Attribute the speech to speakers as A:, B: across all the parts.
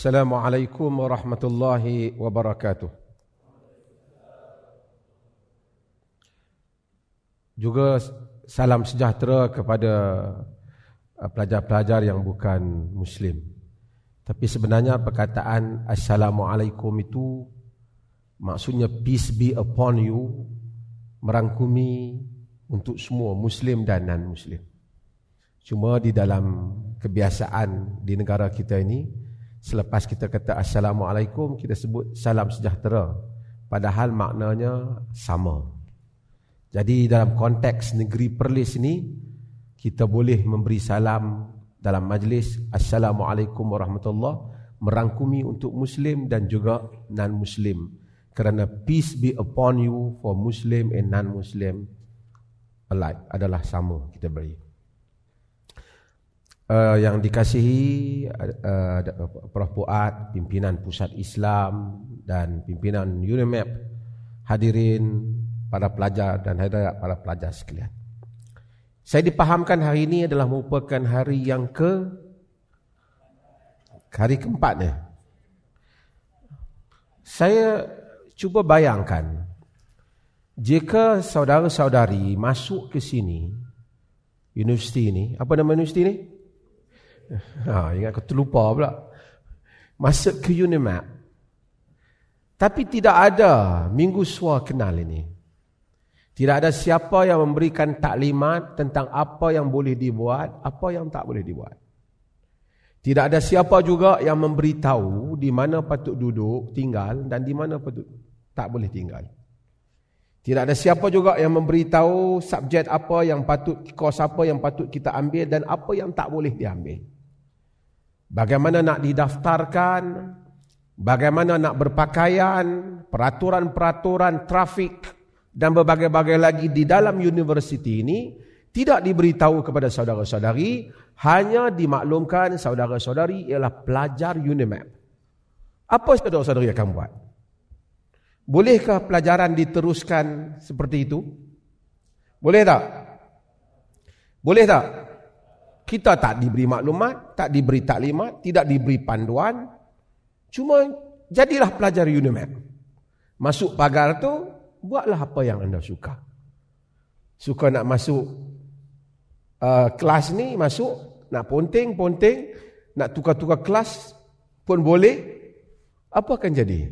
A: Assalamualaikum warahmatullahi wabarakatuh. Juga salam sejahtera kepada uh, pelajar-pelajar yang bukan muslim. Tapi sebenarnya perkataan assalamualaikum itu maksudnya peace be upon you merangkumi untuk semua muslim dan non muslim. Cuma di dalam kebiasaan di negara kita ini Selepas kita kata Assalamualaikum Kita sebut salam sejahtera. Padahal maknanya sama. Jadi dalam konteks negeri Perlis ini Kita boleh memberi salam dalam majlis Assalamualaikum warahmatullahi Merangkumi untuk Muslim dan juga non-Muslim. Kerana peace be upon you for Muslim and non-Muslim Alike adalah sama kita beri uh, yang dikasihi uh, Prof. Puat, pimpinan Pusat Islam dan pimpinan UNIMAP, hadirin para pelajar dan hadirat para pelajar sekalian. Saya dipahamkan hari ini adalah merupakan hari yang ke hari keempat ni. Saya cuba bayangkan jika saudara-saudari masuk ke sini universiti ini, apa nama universiti ini? Ha, ingat aku terlupa pula. Masuk ke Unimap. Tapi tidak ada minggu suar kenal ini. Tidak ada siapa yang memberikan taklimat tentang apa yang boleh dibuat, apa yang tak boleh dibuat. Tidak ada siapa juga yang memberitahu di mana patut duduk, tinggal dan di mana patut tak boleh tinggal. Tidak ada siapa juga yang memberitahu subjek apa yang patut, kos apa yang patut kita ambil dan apa yang tak boleh diambil. Bagaimana nak didaftarkan, bagaimana nak berpakaian, peraturan-peraturan trafik dan berbagai-bagai lagi di dalam universiti ini tidak diberitahu kepada saudara-saudari, hanya dimaklumkan saudara-saudari ialah pelajar UNIMAP. Apa saudara-saudari akan buat? Bolehkah pelajaran diteruskan seperti itu? Boleh tak? Boleh tak? Kita tak diberi maklumat, tak diberi taklimat, tidak diberi panduan. Cuma jadilah pelajar UNIMAP. Masuk pagar tu, buatlah apa yang anda suka. Suka nak masuk uh, kelas ni, masuk. Nak ponting, ponting. Nak tukar-tukar kelas pun boleh. Apa akan jadi?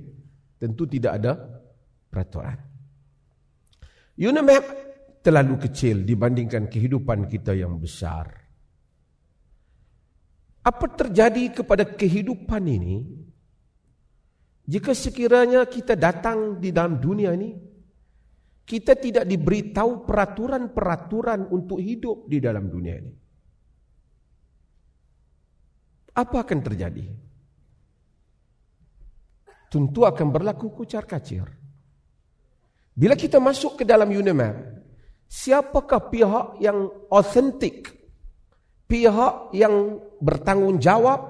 A: Tentu tidak ada peraturan. UNIMAP terlalu kecil dibandingkan kehidupan kita yang besar. Apa terjadi kepada kehidupan ini jika sekiranya kita datang di dalam dunia ini kita tidak diberitahu peraturan-peraturan untuk hidup di dalam dunia ini. Apa akan terjadi? Tentu akan berlaku kucar kacir. Bila kita masuk ke dalam UNIMAP, siapakah pihak yang otentik pihak yang bertanggungjawab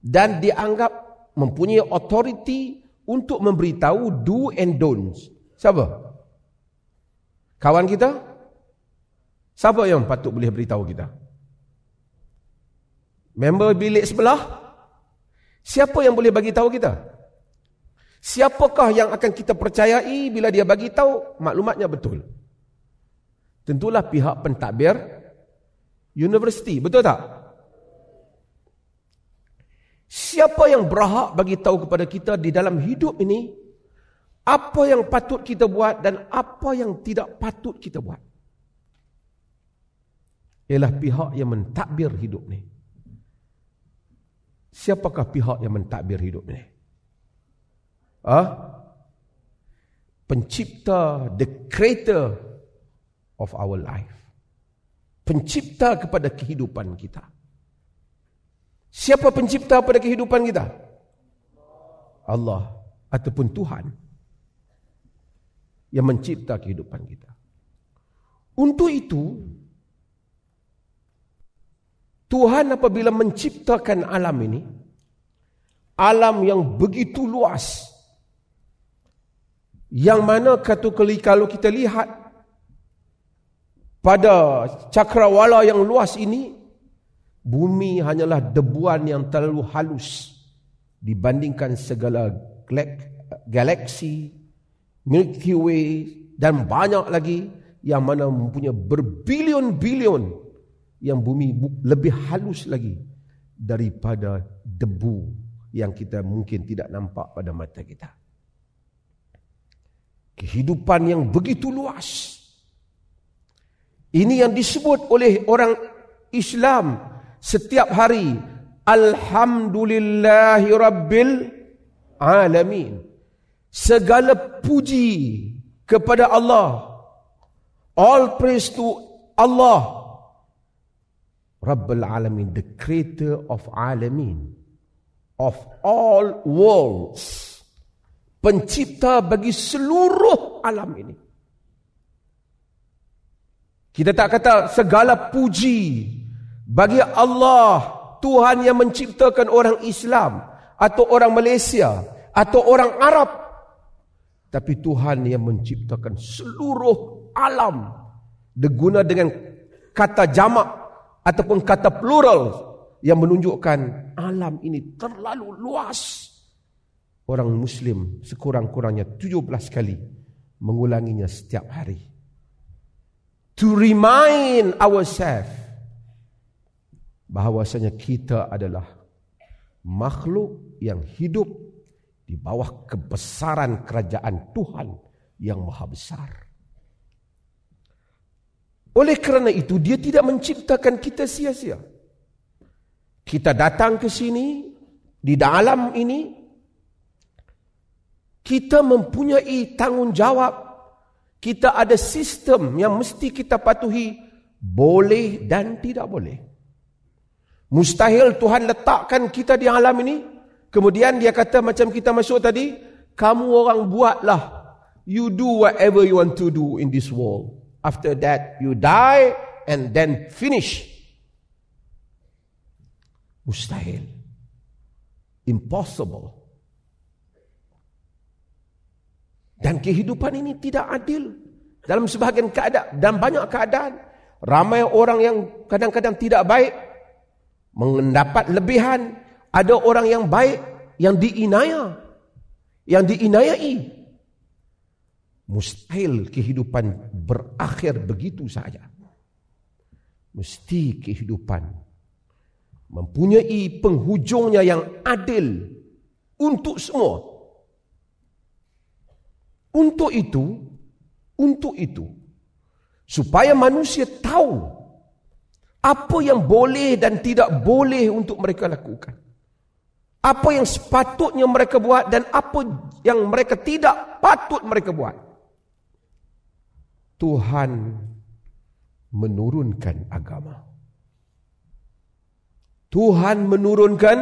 A: dan dianggap mempunyai authority untuk memberitahu do and don'ts. Siapa? Kawan kita? Siapa yang patut boleh beritahu kita? Member bilik sebelah? Siapa yang boleh bagi tahu kita? Siapakah yang akan kita percayai bila dia bagi tahu maklumatnya betul? Tentulah pihak pentadbir universiti, betul tak? Siapa yang berhak bagi tahu kepada kita di dalam hidup ini apa yang patut kita buat dan apa yang tidak patut kita buat? Ialah pihak yang mentadbir hidup ni. Siapakah pihak yang mentadbir hidup ni? Ah? Pencipta, the creator of our life pencipta kepada kehidupan kita. Siapa pencipta pada kehidupan kita? Allah ataupun Tuhan yang mencipta kehidupan kita. Untuk itu, Tuhan apabila menciptakan alam ini, alam yang begitu luas, yang mana kata kalau kita lihat pada cakrawala yang luas ini bumi hanyalah debuan yang terlalu halus dibandingkan segala galaksi, Milky Way dan banyak lagi yang mana mempunyai berbilion-bilion yang bumi lebih halus lagi daripada debu yang kita mungkin tidak nampak pada mata kita. Kehidupan yang begitu luas. Ini yang disebut oleh orang Islam setiap hari Alhamdulillahi Rabbil Alamin. Segala puji kepada Allah. All praise to Allah. Rabbul Alamin, the creator of Alamin. Of all worlds. Pencipta bagi seluruh alam ini. Kita tak kata segala puji bagi Allah Tuhan yang menciptakan orang Islam atau orang Malaysia atau orang Arab. Tapi Tuhan yang menciptakan seluruh alam diguna dengan kata jamak ataupun kata plural yang menunjukkan alam ini terlalu luas. Orang muslim sekurang-kurangnya 17 kali mengulanginya setiap hari to remind ourselves bahawasanya kita adalah makhluk yang hidup di bawah kebesaran kerajaan Tuhan yang maha besar. Oleh kerana itu dia tidak menciptakan kita sia-sia. Kita datang ke sini di dalam ini kita mempunyai tanggungjawab. Kita ada sistem yang mesti kita patuhi boleh dan tidak boleh. Mustahil Tuhan letakkan kita di alam ini. Kemudian dia kata macam kita masuk tadi. Kamu orang buatlah. You do whatever you want to do in this world. After that you die and then finish. Mustahil. Impossible. Dan kehidupan ini tidak adil. Dalam sebahagian keadaan dan banyak keadaan. Ramai orang yang kadang-kadang tidak baik mendapat lebihan ada orang yang baik yang diinaya yang diinayai mustahil kehidupan berakhir begitu saja mesti kehidupan mempunyai penghujungnya yang adil untuk semua untuk itu untuk itu supaya manusia tahu apa yang boleh dan tidak boleh untuk mereka lakukan. Apa yang sepatutnya mereka buat dan apa yang mereka tidak patut mereka buat. Tuhan menurunkan agama. Tuhan menurunkan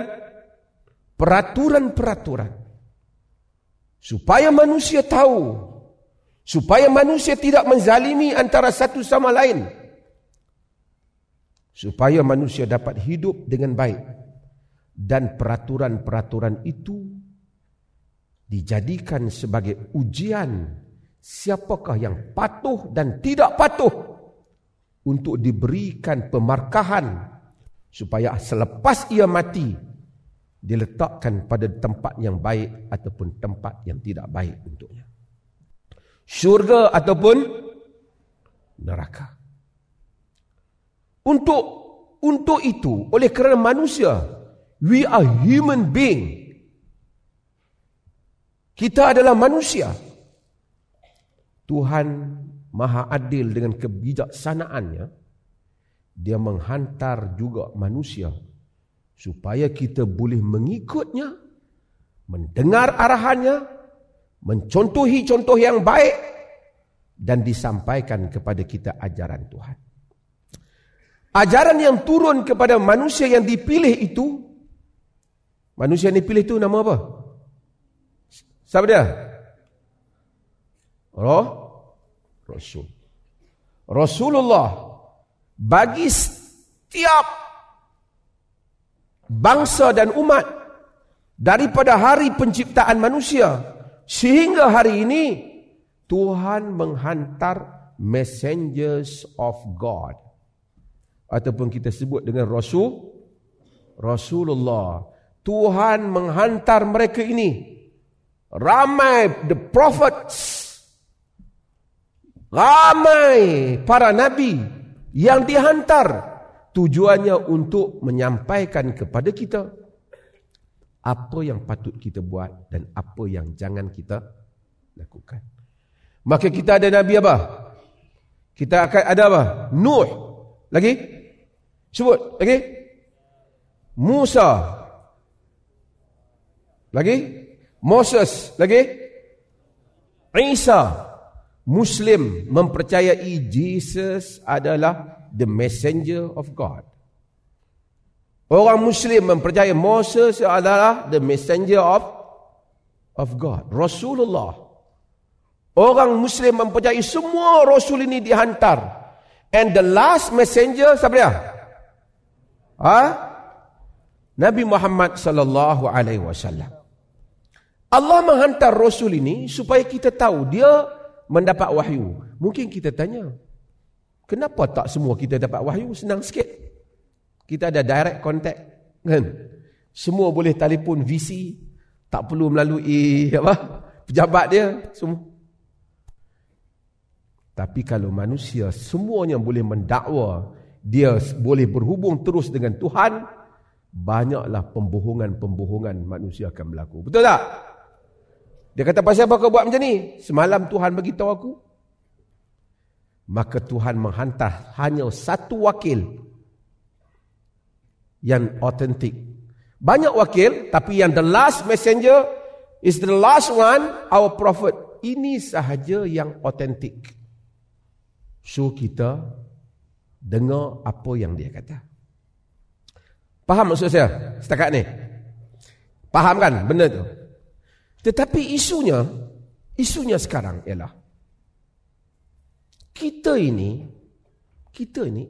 A: peraturan-peraturan. Supaya manusia tahu. Supaya manusia tidak menzalimi antara satu sama lain supaya manusia dapat hidup dengan baik dan peraturan-peraturan itu dijadikan sebagai ujian siapakah yang patuh dan tidak patuh untuk diberikan pemarkahan supaya selepas ia mati diletakkan pada tempat yang baik ataupun tempat yang tidak baik untuknya syurga ataupun neraka untuk untuk itu, oleh kerana manusia, we are human being. Kita adalah manusia. Tuhan Maha Adil dengan kebijaksanaannya, dia menghantar juga manusia supaya kita boleh mengikutnya, mendengar arahannya, mencontohi contoh yang baik dan disampaikan kepada kita ajaran Tuhan. Ajaran yang turun kepada manusia yang dipilih itu Manusia yang dipilih itu nama apa? Siapa dia? Roh Rasul Rasulullah Bagi setiap Bangsa dan umat Daripada hari penciptaan manusia Sehingga hari ini Tuhan menghantar Messengers of God ataupun kita sebut dengan rasul Rasulullah Tuhan menghantar mereka ini. Ramai the prophets. Ramai para nabi yang dihantar. Tujuannya untuk menyampaikan kepada kita apa yang patut kita buat dan apa yang jangan kita lakukan. Maka kita ada nabi apa? Kita akan ada apa? Nuh. Lagi? Sebut. Lagi? Musa. Lagi? Moses. Lagi? Isa. Muslim mempercayai Jesus adalah the messenger of God. Orang Muslim mempercayai Moses adalah the messenger of of God. Rasulullah. Orang Muslim mempercayai semua Rasul ini dihantar. And the last messenger siapa dia? Ha? Nabi Muhammad sallallahu alaihi wasallam. Allah menghantar Rasul ini supaya kita tahu dia mendapat wahyu. Mungkin kita tanya, kenapa tak semua kita dapat wahyu? Senang sikit. Kita ada direct contact. Kan? Semua boleh telefon VC. Tak perlu melalui apa pejabat dia. Semua. Tapi kalau manusia semuanya boleh mendakwa, dia boleh berhubung terus dengan Tuhan, banyaklah pembohongan-pembohongan manusia akan berlaku. Betul tak? Dia kata, pasal apa kau buat macam ni? Semalam Tuhan beritahu aku. Maka Tuhan menghantar hanya satu wakil yang otentik. Banyak wakil, tapi yang the last messenger is the last one, our prophet. Ini sahaja yang otentik. So kita dengar apa yang dia kata. Faham maksud saya setakat ni? Faham kan benda tu? Tetapi isunya, isunya sekarang ialah kita ini, kita ini,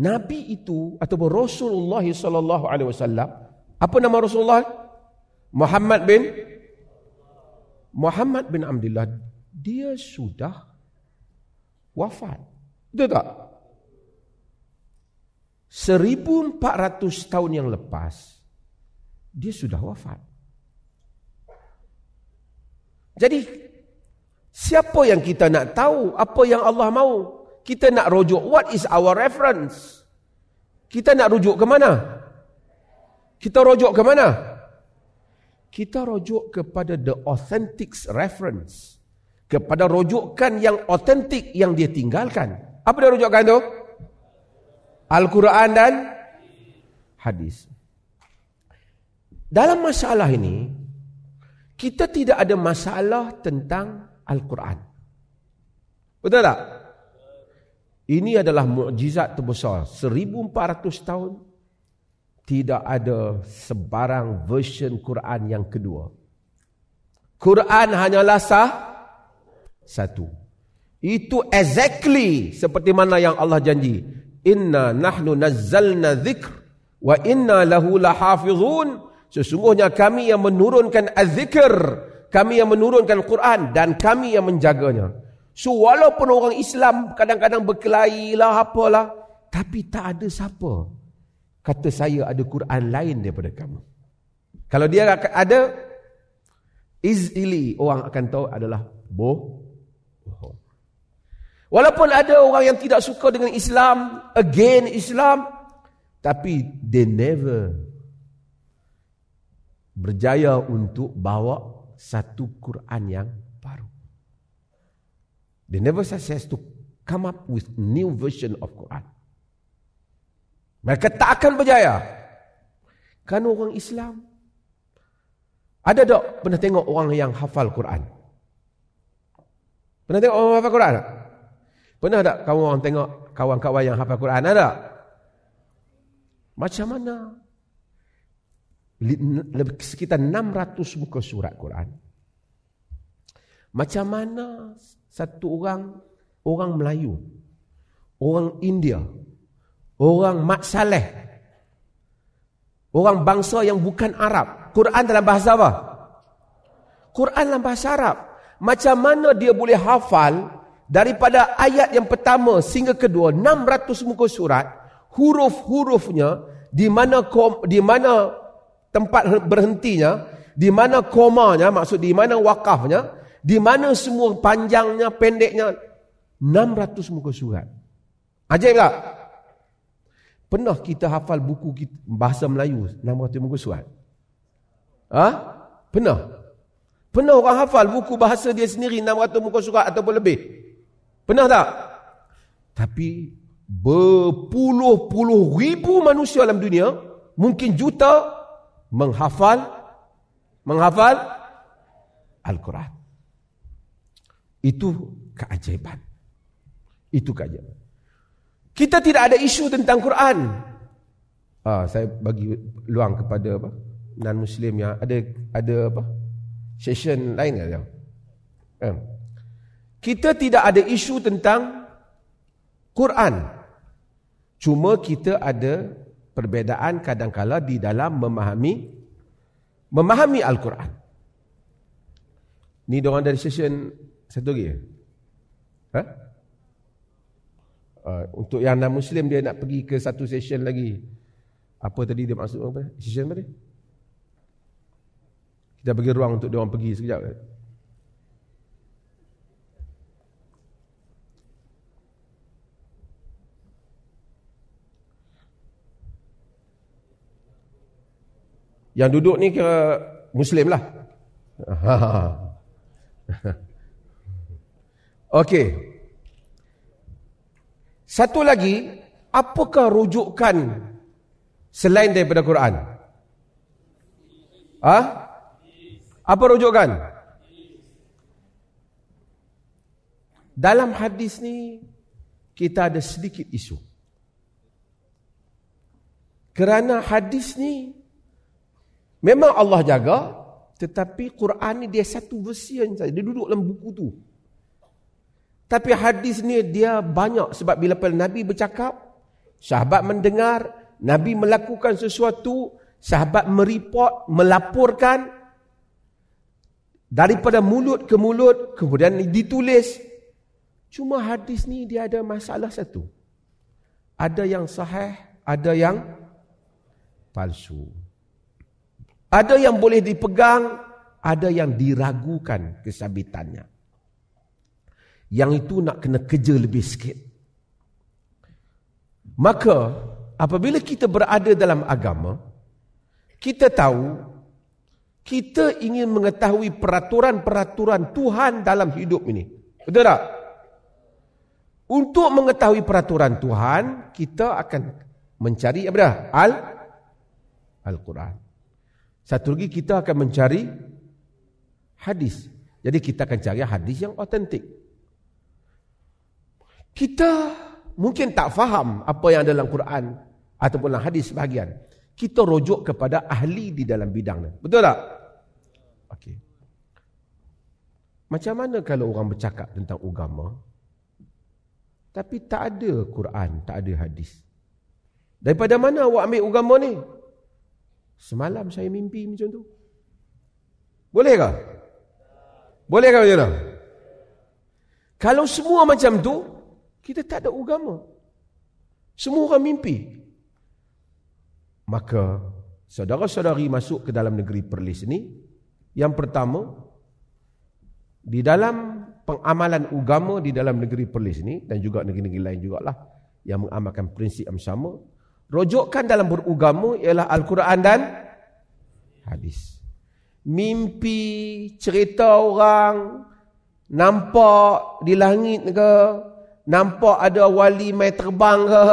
A: Nabi itu ataupun Rasulullah sallallahu alaihi wasallam, apa nama Rasulullah? Muhammad bin Muhammad bin Abdullah, dia sudah wafat. Betul tak? 1400 tahun yang lepas, dia sudah wafat. Jadi siapa yang kita nak tahu apa yang Allah mau? Kita nak rujuk what is our reference? Kita nak rujuk ke mana? Kita rujuk ke mana? Kita rujuk kepada the authentic reference. Kepada rujukan yang otentik yang dia tinggalkan. Apa dia rujukkan tu? Al-Quran dan hadis. Dalam masalah ini, kita tidak ada masalah tentang Al-Quran. Betul tak? Ini adalah mukjizat terbesar. 1400 tahun tidak ada sebarang version Quran yang kedua. Quran hanyalah sah satu. Itu exactly seperti mana yang Allah janji. Inna nahnu nazzalna dzikr wa inna lahu lahafizun. Sesungguhnya kami yang menurunkan az-zikr, kami yang menurunkan Quran dan kami yang menjaganya. So walaupun orang Islam kadang-kadang berkelahi lah apalah, tapi tak ada siapa kata saya ada Quran lain daripada kamu. Kalau dia ada easily orang akan tahu adalah boh bohong. Walaupun ada orang yang tidak suka dengan Islam, again Islam, tapi they never berjaya untuk bawa satu Quran yang baru. They never success to come up with new version of Quran. Mereka tak akan berjaya. Kan orang Islam. Ada tak pernah tengok orang yang hafal Quran? Pernah tengok orang hafal Quran tak? Pernah tak kawan orang tengok kawan-kawan yang hafal Quran? Ada? Macam mana sekitar 600 muka surat Quran. Macam mana satu orang orang Melayu, orang India, orang Mat Saleh, orang bangsa yang bukan Arab, Quran dalam bahasa apa? Quran dalam bahasa Arab. Macam mana dia boleh hafal daripada ayat yang pertama sehingga kedua 600 muka surat, huruf-hurufnya di mana di mana tempat berhentinya, di mana komanya, maksud di mana wakafnya, di mana semua panjangnya, pendeknya, 600 muka surat. Ajaib tak? Pernah kita hafal buku kita, bahasa Melayu 600 muka surat? Ha? Pernah? Pernah orang hafal buku bahasa dia sendiri 600 muka surat ataupun lebih? Pernah tak? Tapi berpuluh-puluh ribu manusia dalam dunia, mungkin juta, menghafal, menghafal Al-Quran. Itu keajaiban. Itu keajaiban. Kita tidak ada isu tentang Quran. Ah, saya bagi luang kepada apa? non muslim yang ada ada apa? Session lain ke Eh. Kita tidak ada isu tentang Quran. Cuma kita ada perbezaan kadang-kala di dalam memahami memahami Al-Quran. Ni orang dari session satu lagi. Ha? Uh, untuk yang non muslim dia nak pergi ke satu session lagi. Apa tadi dia maksud apa? Session apa dia? Kita bagi ruang untuk dia orang pergi sekejap. Yang duduk ni ke muslim lah. Okey. Satu lagi, apakah rujukan selain daripada Quran? Ha? Apa rujukan? Dalam hadis ni kita ada sedikit isu. Kerana hadis ni memang Allah jaga tetapi Quran ni dia satu version saja. Dia duduk dalam buku tu. Tapi hadis ni dia banyak sebab bila Nabi bercakap, sahabat mendengar, Nabi melakukan sesuatu, sahabat mereport, melaporkan daripada mulut ke mulut, kemudian ditulis. Cuma hadis ni dia ada masalah satu. Ada yang sahih, ada yang palsu. Ada yang boleh dipegang, ada yang diragukan kesabitannya. Yang itu nak kena kerja lebih sikit. Maka apabila kita berada dalam agama, kita tahu kita ingin mengetahui peraturan-peraturan Tuhan dalam hidup ini. Betul tak? Untuk mengetahui peraturan Tuhan, kita akan mencari apa dah? Al Al-Quran. Satu lagi kita akan mencari hadis. Jadi kita akan cari hadis yang otentik. Kita mungkin tak faham apa yang dalam Quran ataupun dalam hadis sebahagian. Kita rujuk kepada ahli di dalam bidangnya. Betul tak? Okey. Macam mana kalau orang bercakap tentang agama tapi tak ada Quran, tak ada hadis? Daripada mana awak ambil agama ni? Semalam saya mimpi macam tu. Boleh ke? Boleh ke macam mana? Kalau semua macam tu, kita tak ada agama. Semua orang mimpi. Maka saudara-saudari masuk ke dalam negeri Perlis ini, yang pertama di dalam pengamalan agama di dalam negeri Perlis ini dan juga negeri-negeri lain jugalah yang mengamalkan prinsip yang sama, rujukan dalam beragama ialah Al-Quran dan hadis. Mimpi cerita orang nampak di langit ke Nampak ada wali mai terbang ke?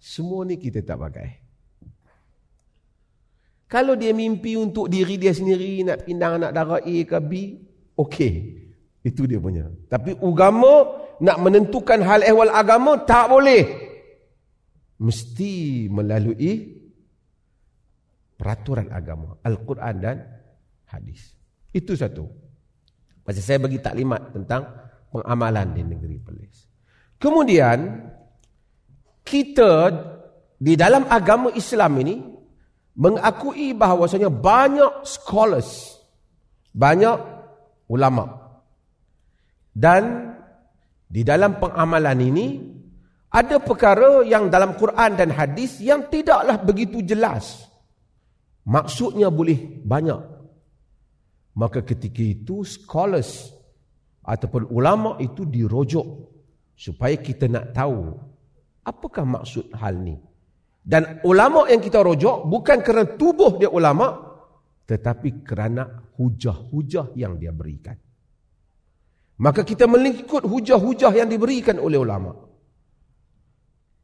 A: Semua ni kita tak pakai. Kalau dia mimpi untuk diri dia sendiri nak pindah anak darah A ke B, okey. Itu dia punya. Tapi agama nak menentukan hal ehwal agama tak boleh. Mesti melalui peraturan agama, Al-Quran dan hadis. Itu satu. Pasal saya bagi taklimat tentang pengamalan di negeri Perlis. Kemudian kita di dalam agama Islam ini mengakui bahawasanya banyak scholars, banyak ulama. Dan di dalam pengamalan ini ada perkara yang dalam Quran dan hadis yang tidaklah begitu jelas. Maksudnya boleh banyak. Maka ketika itu scholars ataupun ulama itu dirujuk supaya kita nak tahu apakah maksud hal ni. Dan ulama yang kita rujuk bukan kerana tubuh dia ulama tetapi kerana hujah-hujah yang dia berikan. Maka kita mengikut hujah-hujah yang diberikan oleh ulama.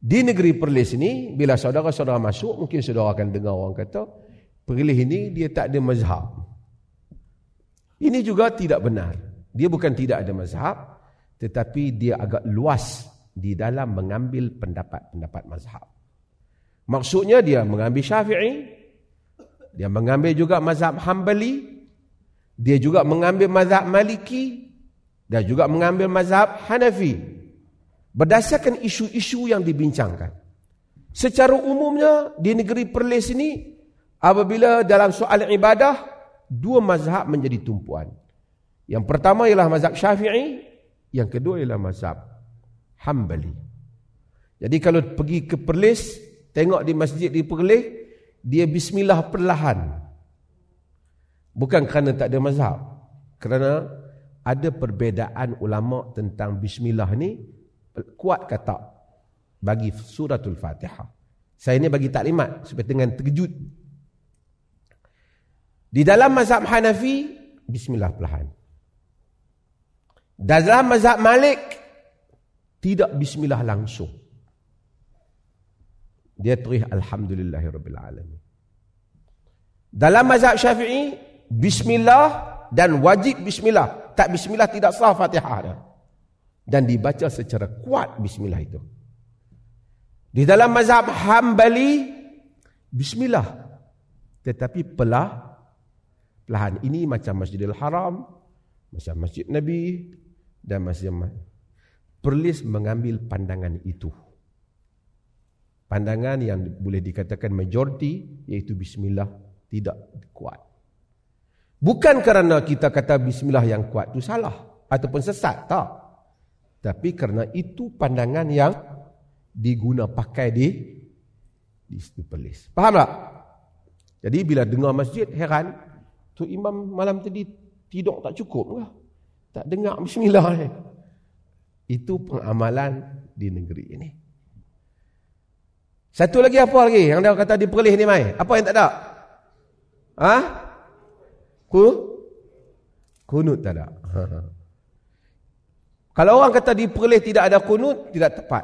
A: Di negeri Perlis ini, bila saudara-saudara masuk, mungkin saudara akan dengar orang kata, Perlis ini dia tak ada mazhab. Ini juga tidak benar. Dia bukan tidak ada mazhab, tetapi dia agak luas di dalam mengambil pendapat-pendapat mazhab. Maksudnya dia mengambil syafi'i, dia mengambil juga mazhab hambali, dia juga mengambil mazhab maliki, dan juga mengambil mazhab hanafi berdasarkan isu-isu yang dibincangkan. Secara umumnya di negeri Perlis ini apabila dalam soal ibadah dua mazhab menjadi tumpuan. Yang pertama ialah mazhab Syafi'i, yang kedua ialah mazhab Hambali. Jadi kalau pergi ke Perlis, tengok di masjid di Perlis, dia bismillah perlahan. Bukan kerana tak ada mazhab. Kerana ada perbezaan ulama tentang bismillah ni kuat ke tak bagi suratul Fatihah. Saya ini bagi taklimat supaya dengan terkejut. Di dalam mazhab Hanafi, bismillah perlahan. Dalam mazhab Malik, tidak bismillah langsung. Dia tulis alhamdulillahirabbil Dalam mazhab Syafi'i, bismillah dan wajib bismillah. Tak bismillah tidak sah Fatihah dah dan dibaca secara kuat bismillah itu. Di dalam mazhab Hambali bismillah tetapi pelah pelahan ini macam Masjidil Haram, macam Masjid Nabi dan masjid Perlis mengambil pandangan itu. Pandangan yang boleh dikatakan majoriti iaitu bismillah tidak kuat. Bukan kerana kita kata bismillah yang kuat itu salah ataupun sesat, tak. Tapi kerana itu pandangan yang diguna pakai di di Stupelis. Faham tak? Jadi bila dengar masjid, heran. Tu imam malam tadi tidur tak cukup ke? Tak dengar bismillah ni. Itu pengamalan di negeri ini. Satu lagi apa lagi yang dia kata di Perlis ni mai? Apa yang tak ada? Ha? Ku? Kunut tak ada. Kalau orang kata di Perlis tidak ada kunut, tidak tepat.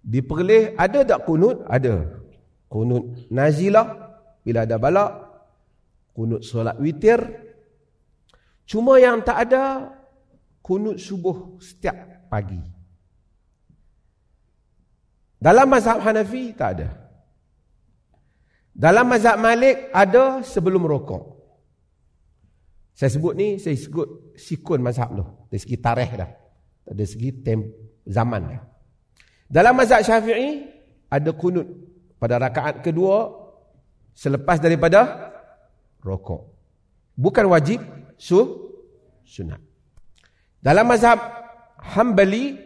A: Di Perlis ada tak kunut? Ada. Kunut nazilah bila ada balak. Kunut solat witir. Cuma yang tak ada kunut subuh setiap pagi. Dalam mazhab Hanafi tak ada. Dalam mazhab Malik ada sebelum rokok. Saya sebut ni, saya sebut sikun mazhab tu. Dari segi tarikh dah. Dari segi tem zaman dah. Dalam mazhab syafi'i, ada kunut pada rakaat kedua selepas daripada rokok. Bukan wajib, su, sunat. Dalam mazhab hambali,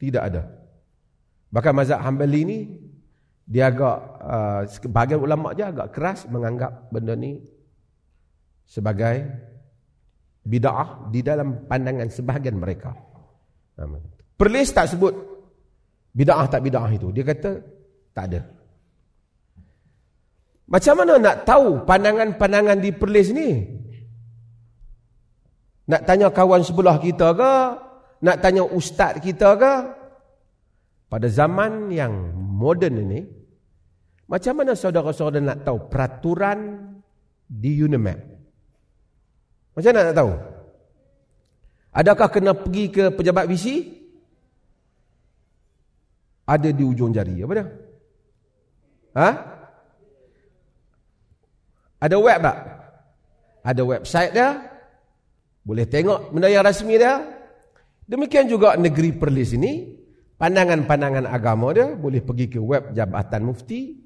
A: tidak ada. Bahkan mazhab hambali ni, dia agak, uh, sebagian ulama' je agak keras menganggap benda ni sebagai bid'ah di dalam pandangan sebahagian mereka. Perlis tak sebut bid'ah tak bid'ah itu. Dia kata tak ada. Macam mana nak tahu pandangan-pandangan di Perlis ni? Nak tanya kawan sebelah kita ke? Nak tanya ustaz kita ke? Pada zaman yang moden ini, macam mana saudara-saudara nak tahu peraturan di Unimap? Macam mana nak tahu? Adakah kena pergi ke pejabat visi? Ada di ujung jari. Apa dia? Ha? Ada web tak? Ada website dia. Boleh tengok benda yang rasmi dia. Demikian juga negeri Perlis ini. Pandangan-pandangan agama dia. Boleh pergi ke web Jabatan Mufti.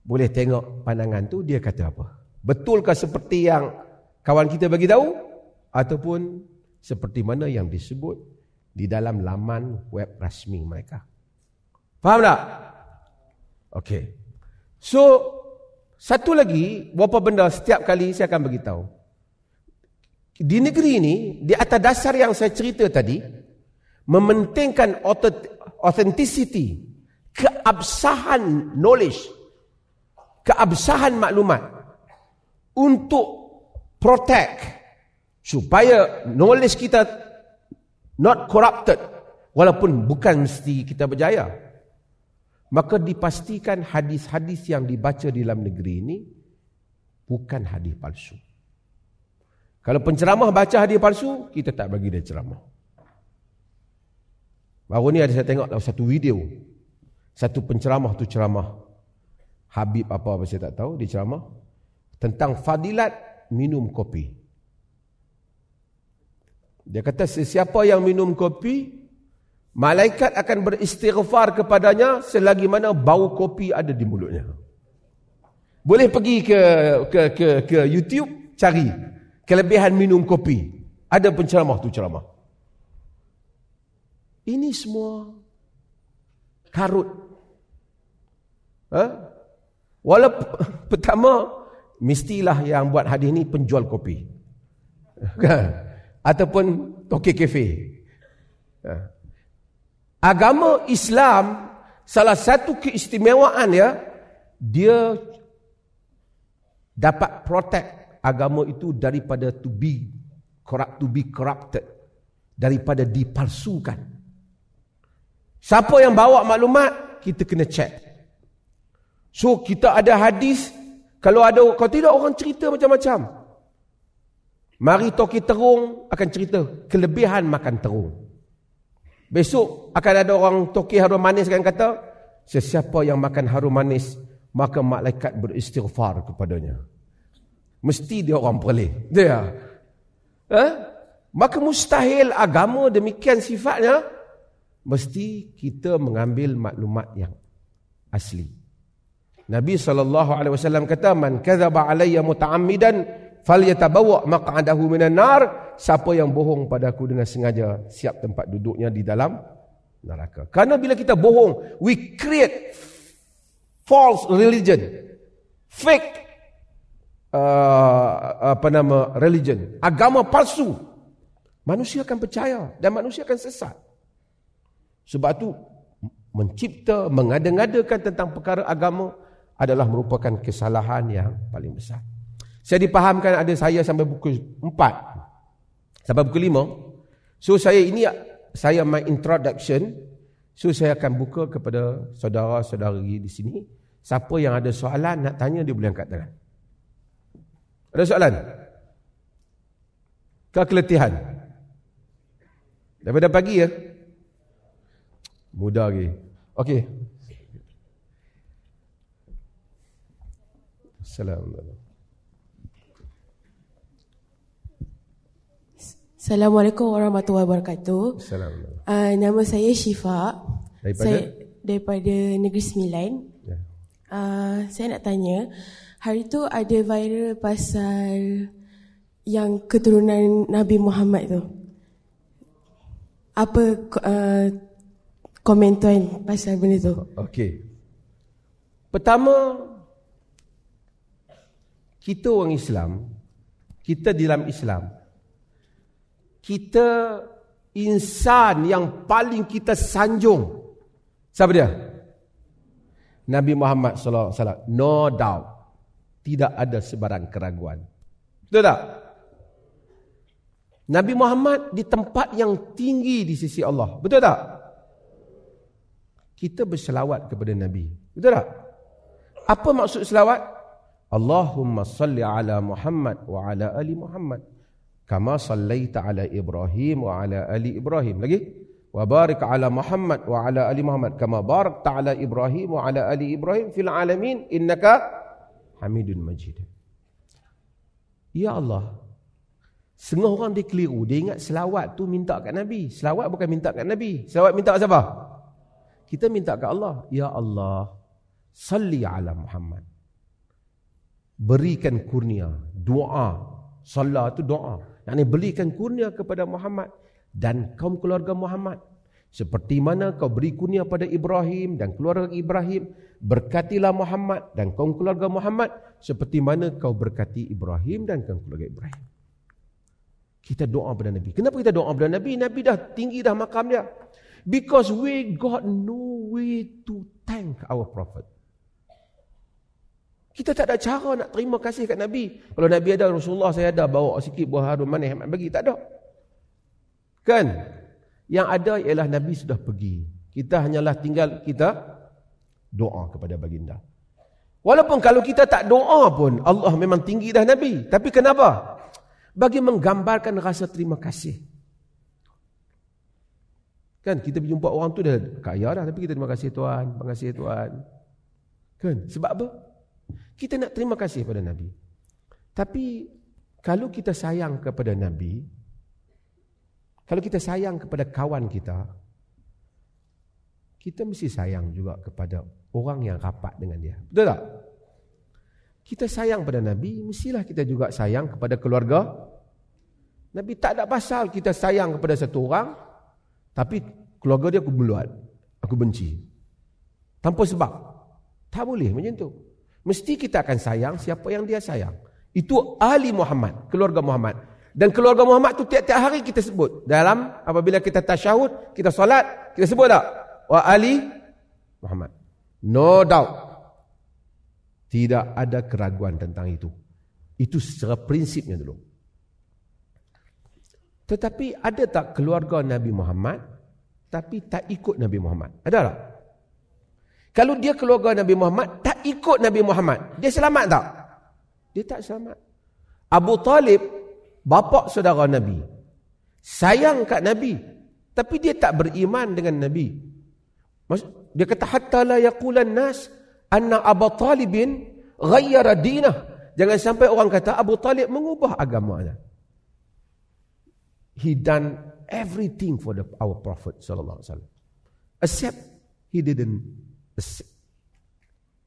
A: Boleh tengok pandangan tu dia kata apa. Betulkah seperti yang kawan kita bagi tahu ataupun seperti mana yang disebut di dalam laman web rasmi mereka. Faham tak? Okey. So Satu lagi, beberapa benda setiap kali saya akan beritahu. Di negeri ini, di atas dasar yang saya cerita tadi, mementingkan authenticity, keabsahan knowledge, keabsahan maklumat untuk protect supaya knowledge kita not corrupted walaupun bukan mesti kita berjaya. Maka dipastikan hadis-hadis yang dibaca di dalam negeri ini bukan hadis palsu. Kalau penceramah baca hadis palsu kita tak bagi dia ceramah. Baru ni ada saya tengok satu video. Satu penceramah tu ceramah. Habib apa-apa saya tak tahu dia ceramah tentang fadilat minum kopi. Dia kata sesiapa yang minum kopi, malaikat akan beristighfar kepadanya selagi mana bau kopi ada di mulutnya. Boleh pergi ke ke ke ke YouTube cari kelebihan minum kopi. Ada penceramah tu ceramah. Ini semua karut. Ha? Walaupun pertama mestilah yang buat hadis ni penjual kopi. Kan? Ataupun toke kafe. Ha. Agama Islam salah satu keistimewaan ya dia dapat protect agama itu daripada to be corrupt to be corrupted daripada dipalsukan. Siapa yang bawa maklumat kita kena check. So kita ada hadis kalau ada kalau tidak orang cerita macam-macam. Mari toki terung akan cerita kelebihan makan terung. Besok akan ada orang toki harum manis akan kata sesiapa yang makan harum manis maka malaikat beristighfar kepadanya. Mesti dia orang perleh. Dia. Eh? Maka mustahil agama demikian sifatnya mesti kita mengambil maklumat yang asli. Nabi SAW kata, Man kazaba alaiya muta'ammidan, falyatabawa maq'adahu minan nar. Siapa yang bohong padaku dengan sengaja, siap tempat duduknya di dalam neraka. Karena bila kita bohong, we create false religion. Fake uh, apa nama religion. Agama palsu. Manusia akan percaya dan manusia akan sesat. Sebab tu mencipta, mengada-ngadakan tentang perkara agama, adalah merupakan kesalahan yang paling besar. Saya dipahamkan ada saya sampai pukul 4. Sampai pukul 5. So saya ini saya my introduction. So saya akan buka kepada saudara-saudari di sini. Siapa yang ada soalan nak tanya dia boleh angkat tangan. Ada soalan? Kekeletihan. Daripada pagi ya? Mudah lagi. Okey.
B: Assalamualaikum. Assalamualaikum warahmatullahi wabarakatuh. Assalamualaikum. Uh, nama saya Syifa. Daripada? Saya daripada Negeri Sembilan. Ya. Uh, saya nak tanya, hari tu ada viral pasal yang keturunan Nabi Muhammad tu. Apa uh, komen tuan pasal benda tu?
A: Okey. Pertama, kita orang Islam, kita di dalam Islam, kita insan yang paling kita sanjung. Siapa dia? Nabi Muhammad sallallahu alaihi wasallam. No doubt. Tidak ada sebarang keraguan. Betul tak? Nabi Muhammad di tempat yang tinggi di sisi Allah. Betul tak? Kita berselawat kepada Nabi. Betul tak? Apa maksud selawat? Allahumma salli ala Muhammad wa ala ali Muhammad kama sallaita ala Ibrahim wa ala ali Ibrahim. Lagi wa barik ala Muhammad wa ala ali Muhammad kama barakta ala Ibrahim wa ala ali Ibrahim fil alamin. Innaka Hamidun Majid. Ya Allah Setengah orang dia keliru. Dia ingat selawat tu minta kat Nabi. Selawat bukan minta kat Nabi. Selawat minta kat siapa? Kita minta kat Allah. Ya Allah Salli ala Muhammad berikan kurnia doa salat itu doa yakni berikan kurnia kepada Muhammad dan kaum keluarga Muhammad Seperti mana kau beri kurnia pada Ibrahim dan keluarga Ibrahim, berkatilah Muhammad dan kaum keluarga Muhammad seperti mana kau berkati Ibrahim dan kaum keluarga Ibrahim. Kita doa pada Nabi. Kenapa kita doa pada Nabi? Nabi dah tinggi dah makam dia. Because we got no way to thank our prophet. Kita tak ada cara nak terima kasih kat Nabi. Kalau Nabi ada, Rasulullah saya ada bawa sikit buah harum manis bagi. Tak ada. Kan? Yang ada ialah Nabi sudah pergi. Kita hanyalah tinggal kita doa kepada baginda. Walaupun kalau kita tak doa pun Allah memang tinggi dah Nabi. Tapi kenapa? Bagi menggambarkan rasa terima kasih. Kan kita berjumpa orang tu dah kaya dah tapi kita terima kasih Tuhan, terima kasih Tuhan. Kan? Sebab apa? Kita nak terima kasih kepada Nabi. Tapi kalau kita sayang kepada Nabi, kalau kita sayang kepada kawan kita, kita mesti sayang juga kepada orang yang rapat dengan dia. Betul tak? Kita sayang pada Nabi, mestilah kita juga sayang kepada keluarga. Nabi tak ada pasal kita sayang kepada satu orang, tapi keluarga dia aku beluat, aku benci. Tanpa sebab. Tak boleh macam tu. Mesti kita akan sayang siapa yang dia sayang. Itu ahli Muhammad, keluarga Muhammad. Dan keluarga Muhammad tu tiap-tiap hari kita sebut. Dalam apabila kita tasyahud, kita solat, kita sebut tak? Wa Ali Muhammad. No doubt. Tidak ada keraguan tentang itu. Itu secara prinsipnya dulu. Tetapi ada tak keluarga Nabi Muhammad tapi tak ikut Nabi Muhammad? Ada tak? Kalau dia keluarga Nabi Muhammad tak ikut Nabi Muhammad, dia selamat tak? Dia tak selamat. Abu Talib bapa saudara Nabi. Sayang kat Nabi. Tapi dia tak beriman dengan Nabi. Dia kata, Hatta la yakulan nas anna Abu Talibin ghayyara dinah. Jangan sampai orang kata Abu Talib mengubah agamanya. He done everything for the, our Prophet sallallahu alaihi wasallam. Except he didn't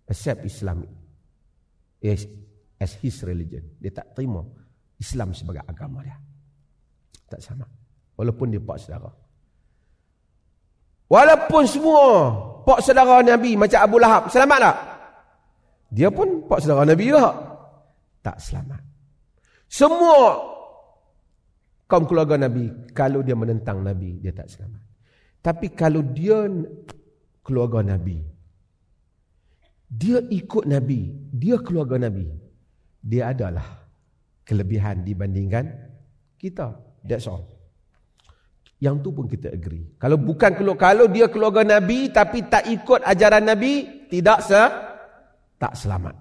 A: accept, Islam as, as his religion. Dia tak terima Islam sebagai agama dia. Tak sama. Walaupun dia pak saudara. Walaupun semua pak saudara Nabi macam Abu Lahab, selamat tak? Dia pun pak saudara Nabi juga. Tak selamat. Semua kaum keluarga Nabi, kalau dia menentang Nabi, dia tak selamat. Tapi kalau dia keluarga Nabi, dia ikut Nabi, dia keluarga Nabi, dia adalah kelebihan dibandingkan kita. That's all. Yang tu pun kita agree. Kalau bukan kalau dia keluarga Nabi tapi tak ikut ajaran Nabi, tidak se tak selamat.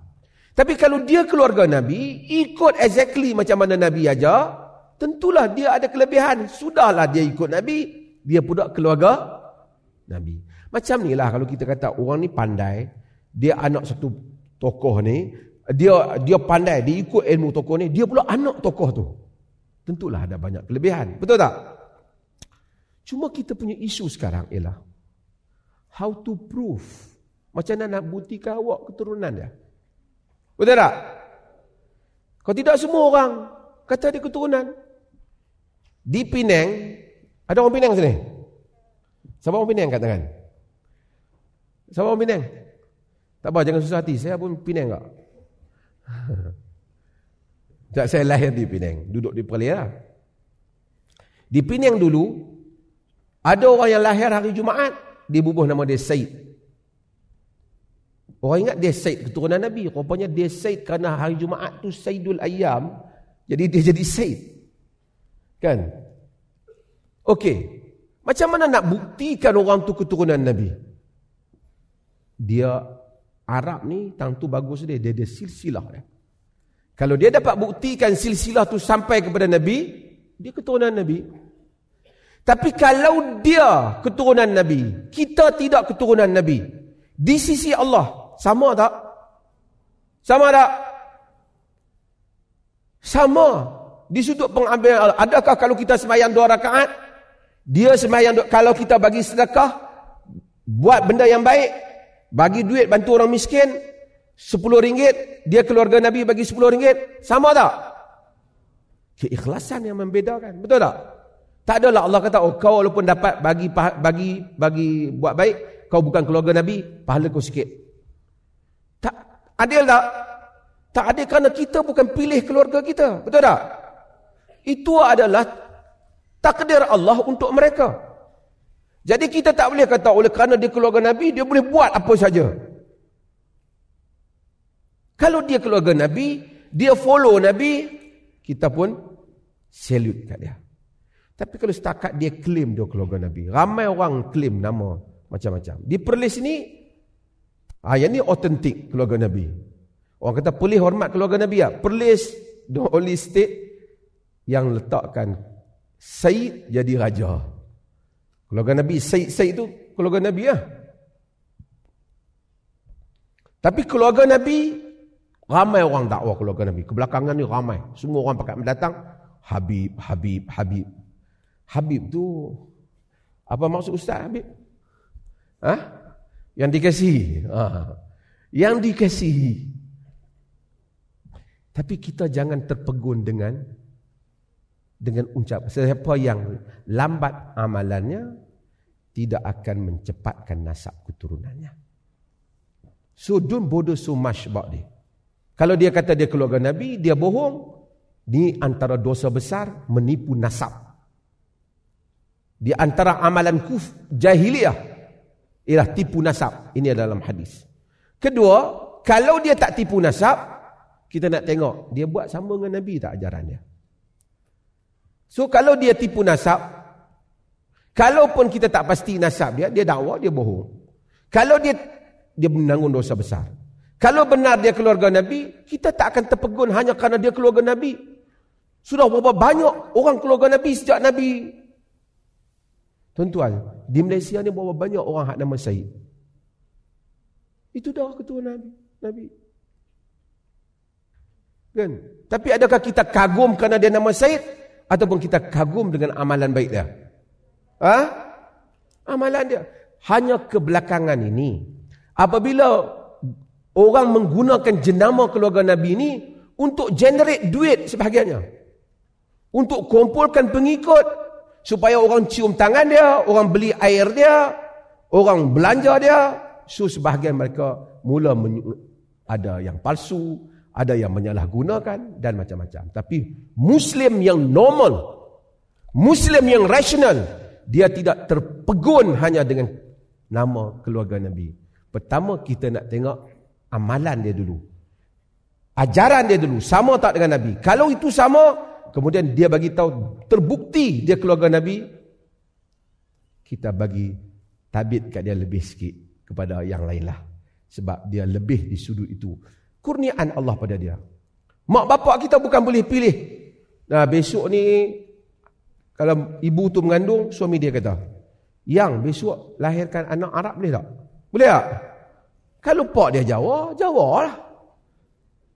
A: Tapi kalau dia keluarga Nabi, ikut exactly macam mana Nabi aja, tentulah dia ada kelebihan. Sudahlah dia ikut Nabi, dia pula keluarga Nabi. Macam ni lah kalau kita kata orang ni pandai, dia anak satu tokoh ni, dia dia pandai, dia ikut ilmu tokoh ni, dia pula anak tokoh tu. Tentulah ada banyak kelebihan. Betul tak? Cuma kita punya isu sekarang ialah how to prove macam mana nak buktikan awak keturunan dia. Betul tak? Kalau tidak semua orang kata dia keturunan. Di Penang, ada orang Penang sini? Siapa orang Penang kat tangan? Siapa orang Penang? Tak apa, jangan susah hati. Saya pun Penang tak? Tak saya lahir di Penang, duduk di Perlia. Di Penang dulu ada orang yang lahir hari Jumaat, dia bubuh nama dia Said. Orang ingat dia Said keturunan Nabi, rupanya dia Said kerana hari Jumaat tu Saidul Ayam, jadi dia jadi Said. Kan? Okey. Macam mana nak buktikan orang tu keturunan Nabi? Dia Arab ni tang tu bagus dia, dia ada silsilah dia. Kalau dia dapat buktikan silsilah tu sampai kepada Nabi, dia keturunan Nabi. Tapi kalau dia keturunan Nabi, kita tidak keturunan Nabi. Di sisi Allah, sama tak? Sama tak? Sama. Di sudut pengambilan Allah. Adakah kalau kita semayang dua rakaat, dia semayang, kalau kita bagi sedekah, buat benda yang baik, bagi duit bantu orang miskin, sepuluh ringgit, dia keluarga Nabi bagi sepuluh ringgit, sama tak? Keikhlasan yang membedakan, betul tak? Tak adalah Allah kata, oh kau walaupun dapat bagi bagi bagi buat baik, kau bukan keluarga Nabi, pahala kau sikit. Tak adil tak? Tak adil kerana kita bukan pilih keluarga kita. Betul tak? Itu adalah takdir Allah untuk mereka. Jadi kita tak boleh kata oleh kerana dia keluarga Nabi, dia boleh buat apa saja. Kalau dia keluarga Nabi, dia follow Nabi, kita pun salute kat dia. Tapi kalau setakat dia claim dia keluarga Nabi. Ramai orang claim nama macam-macam. Di perlis ni, ah, yang ni autentik keluarga Nabi. Orang kata boleh hormat keluarga Nabi. Ya? Perlis the only state yang letakkan Said jadi raja. Keluarga Nabi, Said, Said itu keluarga Nabi ya. Tapi keluarga Nabi, ramai orang dakwah keluarga Nabi. Kebelakangan ni ramai. Semua orang pakai mendatang. Habib, Habib, Habib. Habib tu apa maksud ustaz Habib? Ha? Yang dikasihi. Ha. Yang dikasihi. Tapi kita jangan terpegun dengan dengan ucap siapa yang lambat amalannya tidak akan mencepatkan nasab keturunannya. So don't bother so much about it. Kalau dia kata dia keluarga Nabi, dia bohong. Ini antara dosa besar menipu nasab. Di antara amalan kuf jahiliyah ialah tipu nasab. Ini dalam hadis. Kedua, kalau dia tak tipu nasab, kita nak tengok dia buat sama dengan Nabi tak ajaran dia. So kalau dia tipu nasab, kalaupun kita tak pasti nasab dia, dia dakwa dia bohong. Kalau dia dia menanggung dosa besar. Kalau benar dia keluarga Nabi, kita tak akan terpegun hanya kerana dia keluarga Nabi. Sudah berapa banyak orang keluarga Nabi sejak Nabi Tuan-tuan, di Malaysia ni berapa banyak orang hak nama Syed? Itu dah ketua Nabi. Nabi. Kan? Tapi adakah kita kagum kerana dia nama Syed? Ataupun kita kagum dengan amalan baik dia? Ha? Amalan dia. Hanya kebelakangan ini. Apabila orang menggunakan jenama keluarga Nabi ini untuk generate duit sebahagiannya. Untuk kumpulkan pengikut supaya orang cium tangan dia, orang beli air dia, orang belanja dia. So sebahagian mereka mula ada yang palsu, ada yang menyalahgunakan dan macam-macam. Tapi Muslim yang normal, Muslim yang rasional, dia tidak terpegun hanya dengan nama keluarga Nabi. Pertama kita nak tengok amalan dia dulu. Ajaran dia dulu. Sama tak dengan Nabi? Kalau itu sama, kemudian dia bagi tahu terbukti dia keluarga Nabi, kita bagi tabit kat dia lebih sikit kepada yang lainlah. Sebab dia lebih di sudut itu. Kurniaan Allah pada dia. Mak bapak kita bukan boleh pilih. Nah, besok ni kalau ibu tu mengandung, suami dia kata, "Yang besok lahirkan anak Arab boleh tak?" Boleh tak? Kalau pak dia Jawa, Jawa lah.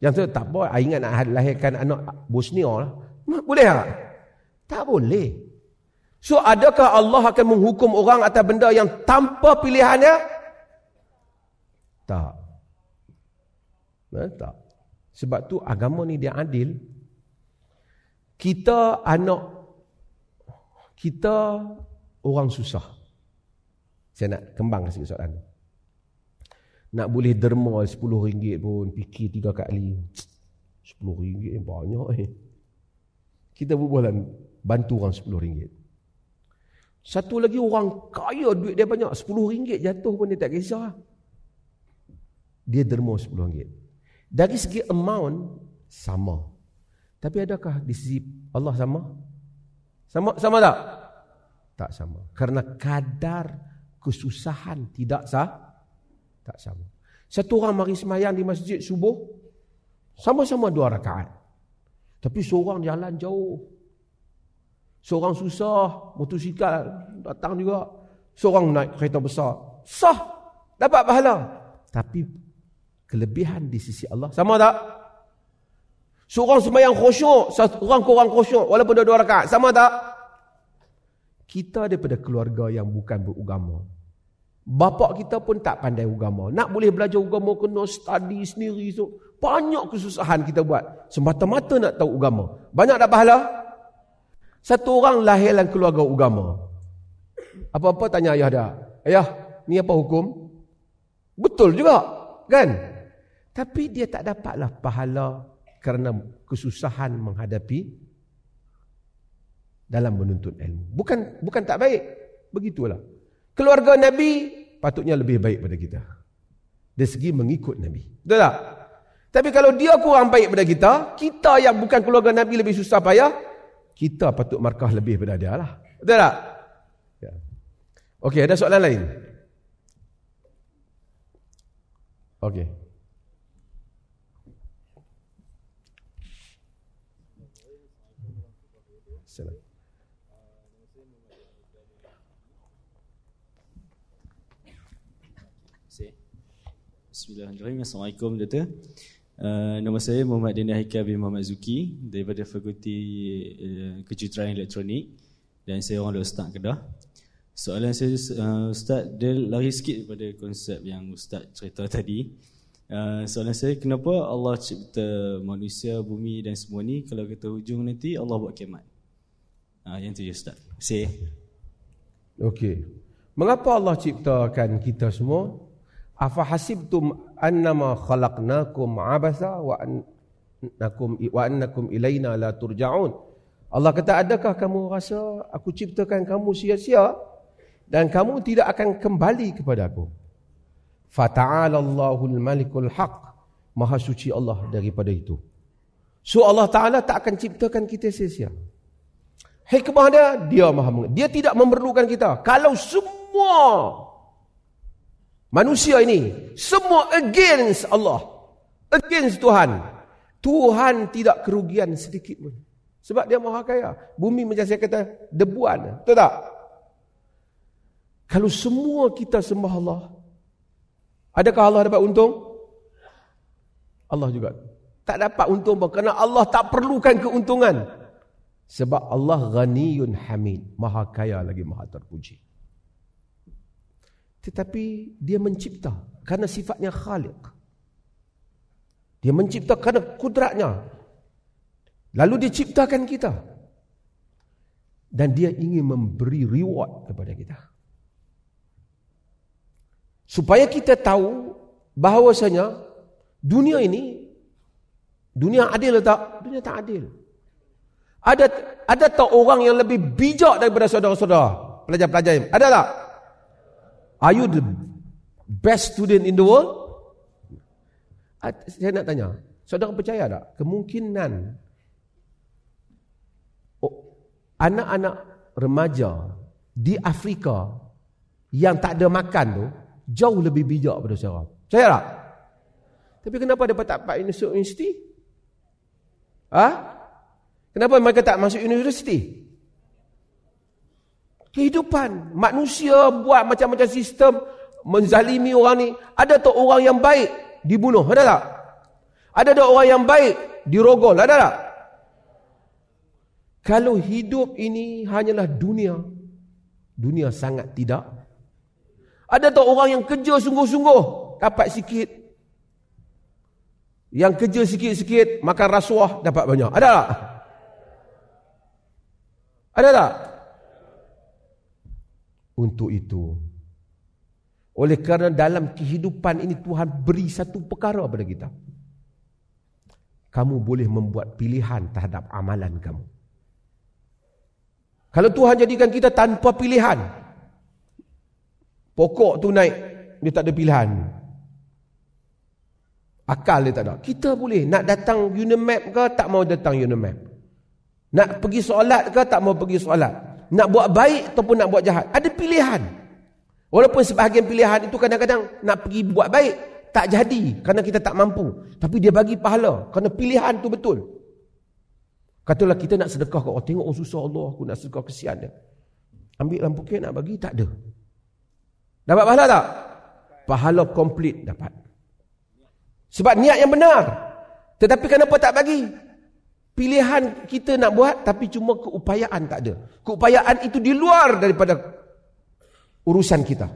A: Yang tu tak apa, ingat nak lahirkan anak Bosnia lah. Boleh tak? Tak boleh. So adakah Allah akan menghukum orang atas benda yang tanpa pilihannya? Tak. Nah, tak. Sebab tu agama ni dia adil. Kita anak kita orang susah. Saya nak kembang sikit soalan. Nak boleh derma RM10 pun fikir tiga kali. RM10 banyak eh kita berbualan bantu orang RM10. Satu lagi orang kaya duit dia banyak. RM10 jatuh pun dia tak kisah. Dia derma RM10. Dari segi amount, sama. Tapi adakah di sisi Allah sama? Sama sama tak? Tak sama. Karena kadar kesusahan tidak sah. Tak sama. Satu orang mari semayang di masjid subuh. Sama-sama dua rakaat. Tapi seorang jalan jauh. Seorang susah, motosikal datang juga. Seorang naik kereta besar. Sah. Dapat pahala. Tapi kelebihan di sisi Allah. Sama tak? Seorang sembahyang khusyuk. Seorang kurang khusyuk. Walaupun dua-dua rakaat. Sama tak? Kita daripada keluarga yang bukan berugama. Bapak kita pun tak pandai agama. Nak boleh belajar agama kena study sendiri. So, banyak kesusahan kita buat. Semata-mata nak tahu agama. Banyak tak pahala? Satu orang lahir dalam keluarga agama. Apa-apa tanya ayah dia. Ayah, ni apa hukum? Betul juga, kan? Tapi dia tak dapatlah pahala kerana kesusahan menghadapi dalam menuntut ilmu. Bukan bukan tak baik. Begitulah. Keluarga Nabi patutnya lebih baik pada kita. Dari segi mengikut Nabi. Betul tak? Tapi kalau dia kurang baik pada kita, kita yang bukan keluarga Nabi lebih susah payah, kita patut markah lebih pada dia lah. Betul tak? Ya. Okey, ada soalan lain? Okey. Assalamualaikum.
C: Bismillahirrahmanirrahim. Assalamualaikum Doktor. Uh, nama saya Muhammad Dini Haikal bin Muhammad Zuki daripada Fakulti uh, Kejuruteraan Elektronik dan saya orang Ustaz Kedah. Soalan saya uh, Ustaz dia lari sikit daripada konsep yang Ustaz cerita tadi. Uh, soalan saya kenapa Allah cipta manusia, bumi dan semua ni kalau kata hujung nanti Allah buat kiamat. Uh, yang tu je Ustaz. Saya.
A: Okey. Mengapa Allah ciptakan kita semua? Afa hasibtum annama khalaqnakum abasa wa annakum wa annakum ilaina la turja'un Allah kata adakah kamu rasa aku ciptakan kamu sia-sia dan kamu tidak akan kembali kepada aku? Fata'ala Allahul malikul haq maha suci Allah daripada itu. So Allah taala tak akan ciptakan kita sia-sia. Hikmah dia dia maha dia tidak memerlukan kita. Kalau semua Manusia ini semua against Allah. Against Tuhan. Tuhan tidak kerugian sedikit pun. Sebab dia maha kaya. Bumi macam saya kata debuan. Betul tak? Kalau semua kita sembah Allah. Adakah Allah dapat untung? Allah juga tak dapat untung kerana Allah tak perlukan keuntungan. Sebab Allah ghaniyun hamid. Maha kaya lagi maha terpuji. Tetapi dia mencipta karena sifatnya khaliq. Dia mencipta kerana kudratnya. Lalu dia ciptakan kita. Dan dia ingin memberi reward kepada kita. Supaya kita tahu bahawasanya dunia ini dunia adil atau tak? Dunia tak adil. Ada ada tak orang yang lebih bijak daripada saudara-saudara? Pelajar-pelajar. Ada tak? Are you the best student in the world? Saya nak tanya, saudara percaya tak? Kemungkinan anak-anak remaja di Afrika yang tak ada makan tu jauh lebih bijak pada saudara. Percaya tak? Tapi kenapa dia tak dapat universiti? Ha? Kenapa mereka tak masuk universiti? Kehidupan manusia buat macam-macam sistem menzalimi orang ni. Ada tak orang yang baik dibunuh? Ada tak? Ada tak orang yang baik dirogol? Ada tak? Kalau hidup ini hanyalah dunia, dunia sangat tidak. Ada tak orang yang kerja sungguh-sungguh dapat sikit? Yang kerja sikit-sikit makan rasuah dapat banyak. Ada tak? Ada tak? Untuk itu. Oleh kerana dalam kehidupan ini Tuhan beri satu perkara kepada kita. Kamu boleh membuat pilihan terhadap amalan kamu. Kalau Tuhan jadikan kita tanpa pilihan. Pokok tu naik, dia tak ada pilihan. Akal dia tak ada. Kita boleh nak datang Unimap ke tak mau datang Unimap. Nak pergi solat ke tak mau pergi solat nak buat baik ataupun nak buat jahat. Ada pilihan. Walaupun sebahagian pilihan itu kadang-kadang nak pergi buat baik, tak jadi kerana kita tak mampu. Tapi dia bagi pahala kerana pilihan tu betul. Katalah kita nak sedekah ke orang, tengok orang susah Allah, aku nak sedekah kesian dia. Ambil lampu kek nak bagi, tak ada. Dapat pahala tak? Pahala komplit dapat. Sebab niat yang benar. Tetapi kenapa tak bagi? Pilihan kita nak buat tapi cuma keupayaan tak ada. Keupayaan itu di luar daripada urusan kita.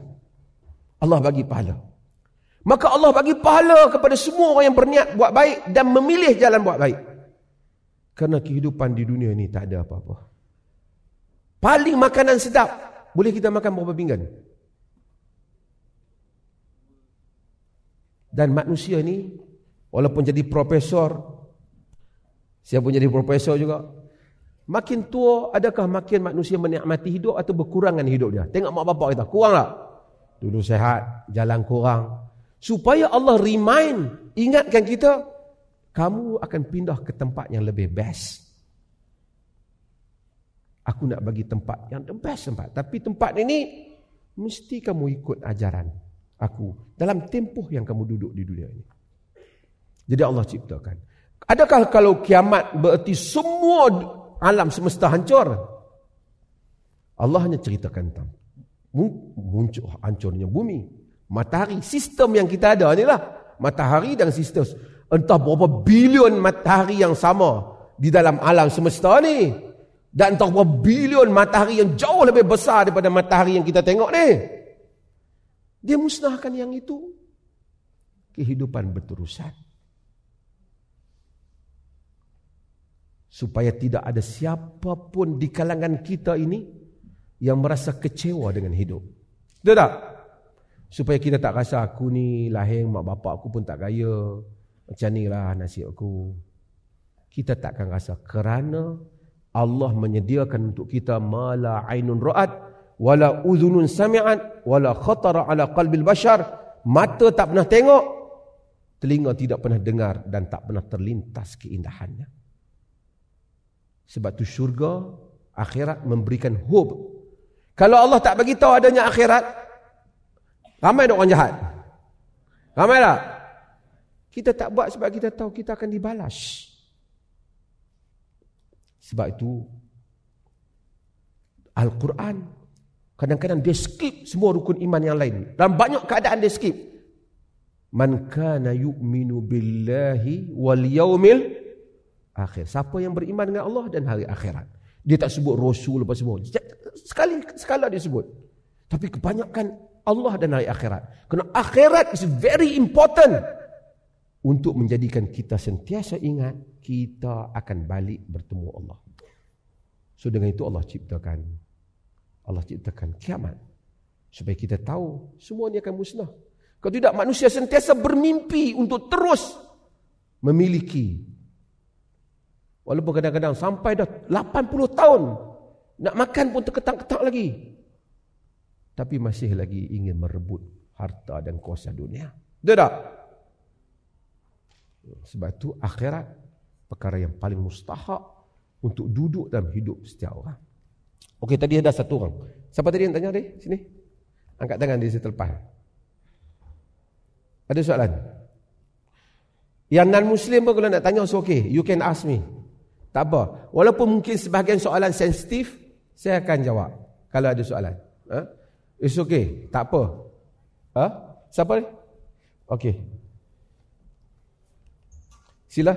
A: Allah bagi pahala. Maka Allah bagi pahala kepada semua orang yang berniat buat baik dan memilih jalan buat baik. Kerana kehidupan di dunia ini tak ada apa-apa. Paling makanan sedap. Boleh kita makan berapa pinggan? Dan manusia ni walaupun jadi profesor siapa jadi profesor juga. Makin tua adakah makin manusia menikmati hidup atau berkurangan hidup dia? Tengok mak bapak kita kurang tak? Dulu sehat jalan kurang. Supaya Allah remind ingatkan kita kamu akan pindah ke tempat yang lebih best. Aku nak bagi tempat yang the best tempat. Tapi tempat ini mesti kamu ikut ajaran aku dalam tempoh yang kamu duduk di dunia ini. Jadi Allah ciptakan. Adakah kalau kiamat berarti semua alam semesta hancur? Allah hanya ceritakan tentang muncul hancurnya bumi, matahari, sistem yang kita ada inilah matahari dan sistem entah berapa bilion matahari yang sama di dalam alam semesta ni dan entah berapa bilion matahari yang jauh lebih besar daripada matahari yang kita tengok ni. Dia musnahkan yang itu. Kehidupan berterusan. Supaya tidak ada siapapun di kalangan kita ini yang merasa kecewa dengan hidup. Betul tak? Supaya kita tak rasa aku ni lahir mak bapak aku pun tak kaya. Macam ni lah nasib aku. Kita takkan rasa kerana Allah menyediakan untuk kita mala ainun ra'at wala uzunun sami'at wala khatara ala qalbil bashar mata tak pernah tengok telinga tidak pernah dengar dan tak pernah terlintas keindahannya sebab tu syurga akhirat memberikan hope kalau Allah tak bagi tahu adanya akhirat ramai orang jahat ramai tak kita tak buat sebab kita tahu kita akan dibalas sebab itu Al-Quran Kadang-kadang dia skip semua rukun iman yang lain. Dalam banyak keadaan dia skip. Man kana yu'minu billahi wal yaumil akhir. Siapa yang beriman dengan Allah dan hari akhirat. Dia tak sebut rasul apa semua. Sekali sekala dia sebut. Tapi kebanyakan Allah dan hari akhirat. Kerana akhirat is very important untuk menjadikan kita sentiasa ingat kita akan balik bertemu Allah. So dengan itu Allah ciptakan Allah ciptakan kiamat supaya kita tahu semua ini akan musnah. Kalau tidak manusia sentiasa bermimpi untuk terus memiliki walaupun kadang-kadang sampai dah 80 tahun nak makan pun terketak-ketak lagi. Tapi masih lagi ingin merebut harta dan kuasa dunia. Betul tak? Sebab itu akhirat perkara yang paling mustahak untuk duduk dalam hidup setiap orang. Okey tadi ada satu orang. Siapa tadi yang tanya dia? Sini. Angkat tangan di situ lepas. Ada soalan? Yang non muslim pun kalau nak tanya so okay, you can ask me. Tak apa. Walaupun mungkin sebahagian soalan sensitif, saya akan jawab kalau ada soalan. Ha? It's okay. Tak apa. Ha? Siapa ni? Okey. Sila.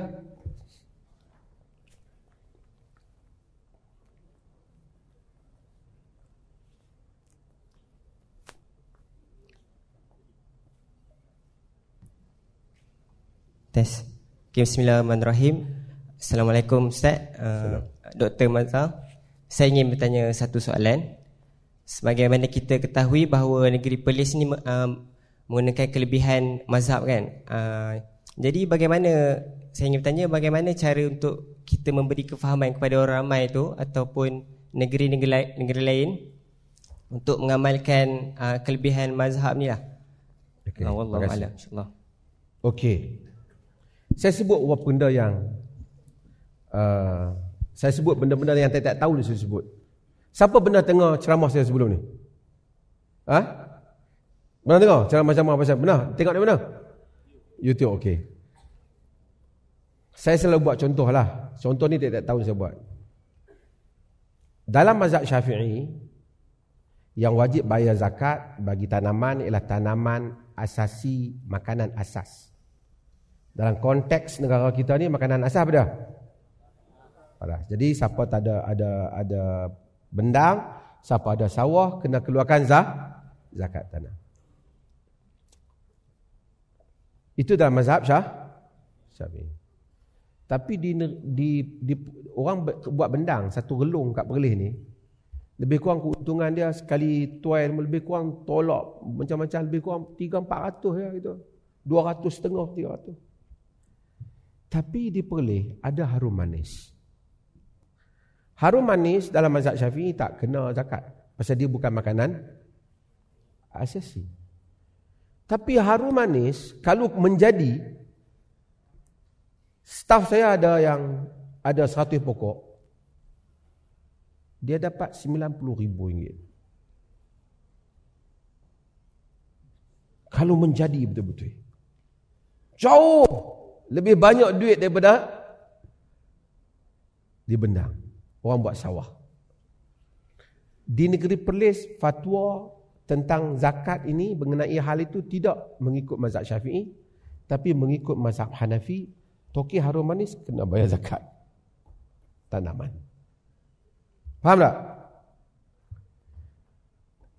D: Tes. Okay, bismillahirrahmanirrahim. Assalamualaikum Ustaz. Uh, Dr. Mazhar. Saya ingin bertanya satu soalan. Sebagaimana kita ketahui bahawa negeri Perlis ini uh, menggunakan kelebihan mazhab kan. Uh, jadi bagaimana, saya ingin bertanya bagaimana cara untuk kita memberi kefahaman kepada orang ramai itu ataupun negeri-negeri lain untuk mengamalkan uh, kelebihan mazhab ni lah. Okay, uh, Wallahualam.
A: Okey. Saya sebut beberapa benda yang uh, Saya sebut benda-benda yang saya tak tahu ni saya sebut Siapa benda tengah ceramah saya sebelum ni? Ha? Pernah tengok ceramah-ceramah apa saya? Pernah? Tengok di mana? YouTube, okey Saya selalu buat contoh lah Contoh ni tak, tak tahu saya buat Dalam mazhab syafi'i Yang wajib bayar zakat bagi tanaman ialah tanaman asasi makanan asas dalam konteks negara kita ni makanan asas apa dia? Paras. Jadi siapa tak ada ada ada bendang, siapa ada sawah kena keluarkan zah, zakat tanah. Itu dalam mazhab Syah Syafi'i. Tapi di, di, di orang buat bendang satu relung kat perlis ni Lebih kurang keuntungan dia sekali tuai lebih kurang tolak macam-macam lebih kurang 3 400 ya gitu. 200 setengah 300. Tapi di Perlis ada harum manis. Harum manis dalam mazhab Syafi'i tak kena zakat pasal dia bukan makanan asasi. Tapi harum manis kalau menjadi staff saya ada yang ada 100 pokok dia dapat 90 ribu ringgit. Kalau menjadi betul-betul. Jauh lebih banyak duit daripada di bendang orang buat sawah. Di negeri Perlis, fatwa tentang zakat ini mengenai hal itu tidak mengikut mazhab syafi'i. Tapi mengikut mazhab Hanafi, toki harum manis kena bayar zakat. Tanaman. Faham tak?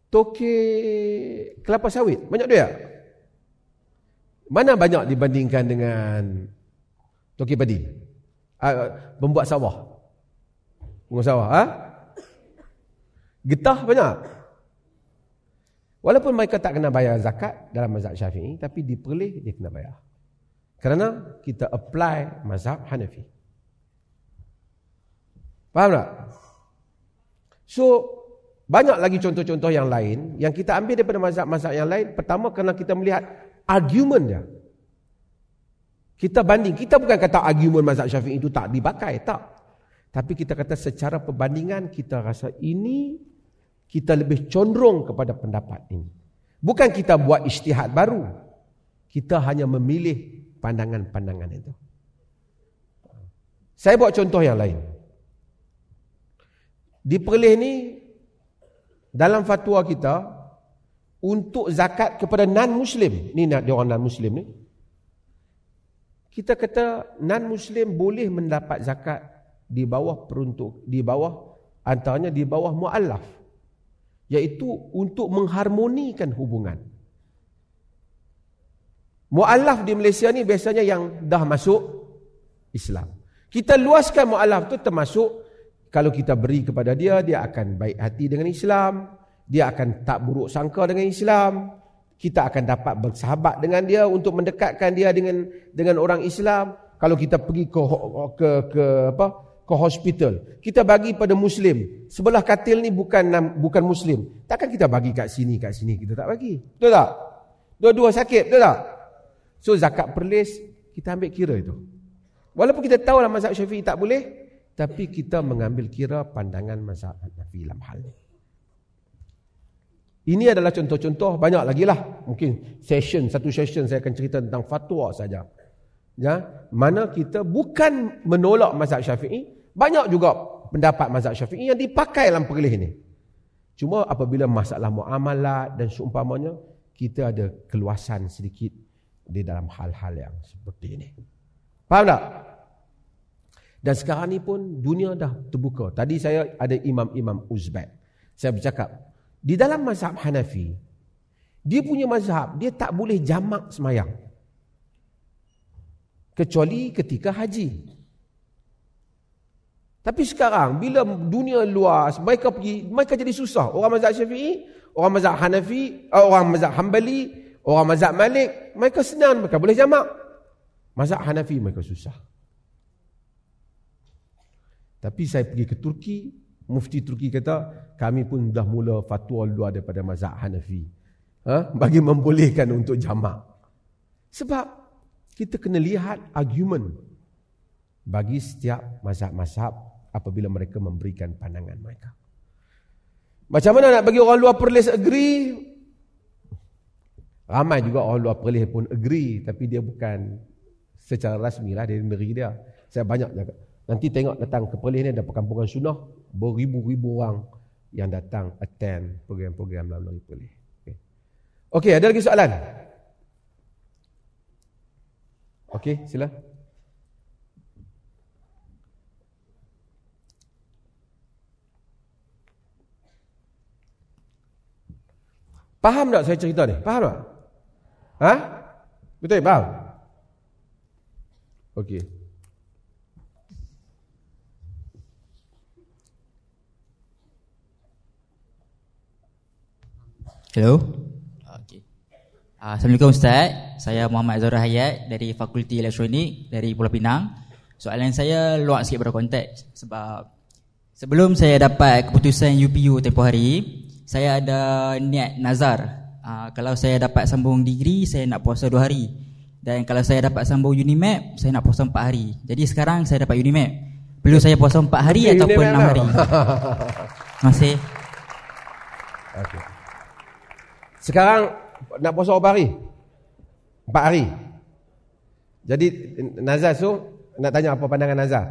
A: Toki kelapa sawit, banyak tak? Mana banyak dibandingkan dengan toki padi? Uh, membuat sawah. Bunga sawah. Ha? Getah banyak. Walaupun mereka tak kena bayar zakat dalam mazhab syafi'i. Tapi di Perlis dia kena bayar. Kerana kita apply mazhab Hanafi. Faham tak? So, banyak lagi contoh-contoh yang lain. Yang kita ambil daripada mazhab-mazhab yang lain. Pertama kerana kita melihat argument dia. Kita banding. Kita bukan kata argument mazhab syafi'i itu tak dipakai. Tak. Tapi kita kata secara perbandingan kita rasa ini kita lebih condong kepada pendapat ini. Bukan kita buat isytihad baru. Kita hanya memilih pandangan-pandangan itu. Saya buat contoh yang lain. Di Perlis ni dalam fatwa kita untuk zakat kepada non-muslim. Ni nak dia orang non-muslim ni. Kita kata non-muslim boleh mendapat zakat di bawah peruntuk di bawah antaranya di bawah muallaf. Iaitu untuk mengharmonikan hubungan. Muallaf di Malaysia ni biasanya yang dah masuk Islam. Kita luaskan muallaf tu termasuk kalau kita beri kepada dia dia akan baik hati dengan Islam dia akan tak buruk sangka dengan Islam kita akan dapat bersahabat dengan dia untuk mendekatkan dia dengan dengan orang Islam. Kalau kita pergi ke ke ke apa ke hospital. Kita bagi pada muslim. Sebelah katil ni bukan bukan muslim. Takkan kita bagi kat sini kat sini kita tak bagi. Betul tak? Dua-dua sakit, betul tak? So zakat perlis kita ambil kira itu. Walaupun kita tahu lah mazhab Syafi'i tak boleh, tapi kita mengambil kira pandangan mazhab Hanafi dalam hal ini. Ini adalah contoh-contoh banyak lagi lah. Mungkin session satu session saya akan cerita tentang fatwa saja. Ya, mana kita bukan menolak mazhab Syafi'i, banyak juga pendapat mazhab syafi'i yang dipakai dalam perlis ini. Cuma apabila masalah muamalat dan seumpamanya, kita ada keluasan sedikit di dalam hal-hal yang seperti ini. Faham tak? Dan sekarang ni pun dunia dah terbuka. Tadi saya ada imam-imam Uzbek. Saya bercakap, di dalam mazhab Hanafi, dia punya mazhab, dia tak boleh jamak semayang. Kecuali ketika haji. Tapi sekarang bila dunia luas mereka pergi mereka jadi susah. Orang mazhab Syafi'i, orang mazhab Hanafi, eh, orang mazhab Hambali, orang mazhab Malik, mereka senang mereka boleh jamak. Mazhab Hanafi mereka susah. Tapi saya pergi ke Turki, mufti Turki kata kami pun dah mula fatwa luar daripada mazhab Hanafi. Ha? bagi membolehkan untuk jamak. Sebab kita kena lihat argument bagi setiap mazhab-mazhab apabila mereka memberikan pandangan mereka. Macam mana nak bagi orang luar perlis agree? Ramai juga orang luar perlis pun agree tapi dia bukan secara rasmi lah dari negeri dia. Saya banyak jaga. Nanti tengok datang ke perlis ni ada perkampungan sunnah beribu-ribu orang yang datang attend program-program dalam negeri perlis. Okey, okay, ada lagi soalan? Okey, sila. Faham tak saya cerita ni? Faham tak? Ha? Betul, faham? Okey.
E: Hello. Okay. Uh, Assalamualaikum Ustaz. Saya Muhammad Zahra Hayat dari Fakulti Elektronik dari Pulau Pinang. Soalan saya luar sikit pada konteks sebab sebelum saya dapat keputusan UPU tempoh hari, saya ada niat nazar. Uh, kalau saya dapat sambung degree, saya nak puasa dua hari. Dan kalau saya dapat sambung Unimap, saya nak puasa empat hari. Jadi sekarang saya dapat Unimap. Perlu saya puasa empat hari okay, ataupun enam hari? Terima kasih.
A: Okay. Sekarang nak puasa berapa hari? Empat hari. Jadi Nazar tu nak tanya apa pandangan Nazar?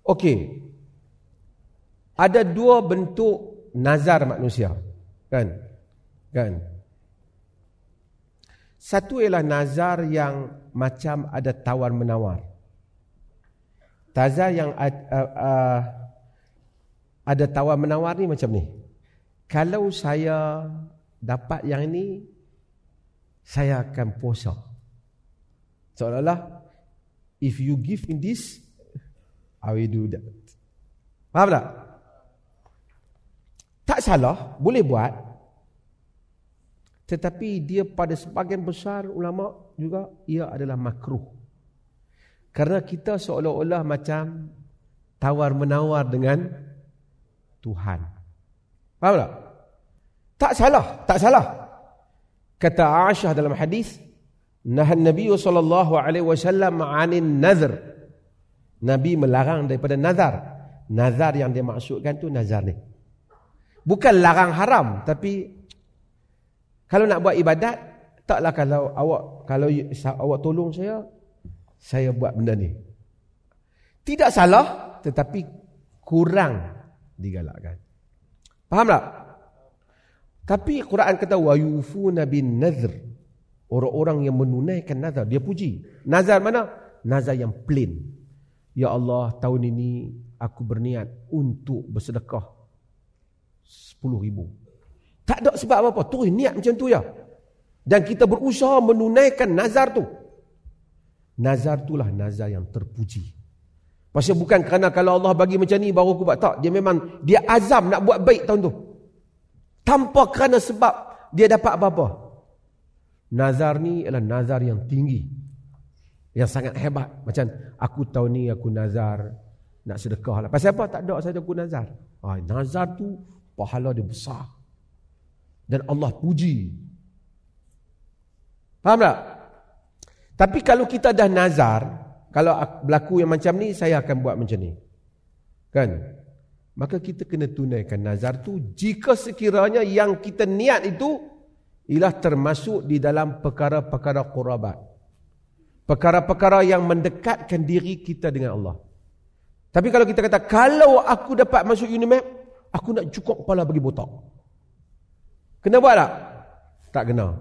A: Okey. Ada dua bentuk nazar manusia. Kan? Kan? Satu ialah nazar yang macam ada tawar menawar. Nazar yang uh, uh, ada tawar menawar ni macam ni. Kalau saya dapat yang ini saya akan puasa seolah-olah if you give in this I will do that faham tak tak salah boleh buat tetapi dia pada sebagian besar ulama juga ia adalah makruh kerana kita seolah-olah macam tawar menawar dengan Tuhan faham tak tak salah, tak salah. Kata Aisyah dalam hadis, Nahan Nabi sallallahu alaihi wasallam 'anin nazar. Nabi melarang daripada nazar. Nazar yang dia maksudkan tu nazar ni. Bukan larang haram, tapi kalau nak buat ibadat, taklah kalau awak kalau awak tolong saya, saya buat benda ni. Tidak salah, tetapi kurang digalakkan. Faham tak? Tapi Quran kata wa yufuna bin nadhr. Orang-orang yang menunaikan nazar dia puji. Nazar mana? Nazar yang plain. Ya Allah, tahun ini aku berniat untuk bersedekah 10 ribu. Tak ada sebab apa-apa. Tu niat macam tu ya. Dan kita berusaha menunaikan nazar tu. Nazar itulah nazar yang terpuji. Pasal bukan kerana kalau Allah bagi macam ni baru aku buat. Tak. Dia memang, dia azam nak buat baik tahun tu. Tanpa kerana sebab dia dapat apa-apa. Nazar ni adalah nazar yang tinggi. Yang sangat hebat. Macam aku tahu ni aku nazar nak sedekah lah. Pasal apa? Tak ada saja aku nazar. Ah, nazar tu pahala dia besar. Dan Allah puji. Faham tak? Tapi kalau kita dah nazar, kalau berlaku yang macam ni, saya akan buat macam ni. Kan? maka kita kena tunaikan nazar tu jika sekiranya yang kita niat itu ialah termasuk di dalam perkara-perkara qurabat perkara-perkara yang mendekatkan diri kita dengan Allah tapi kalau kita kata kalau aku dapat masuk Unimap aku nak cukup kepala bagi botak kena buat tak? tak kena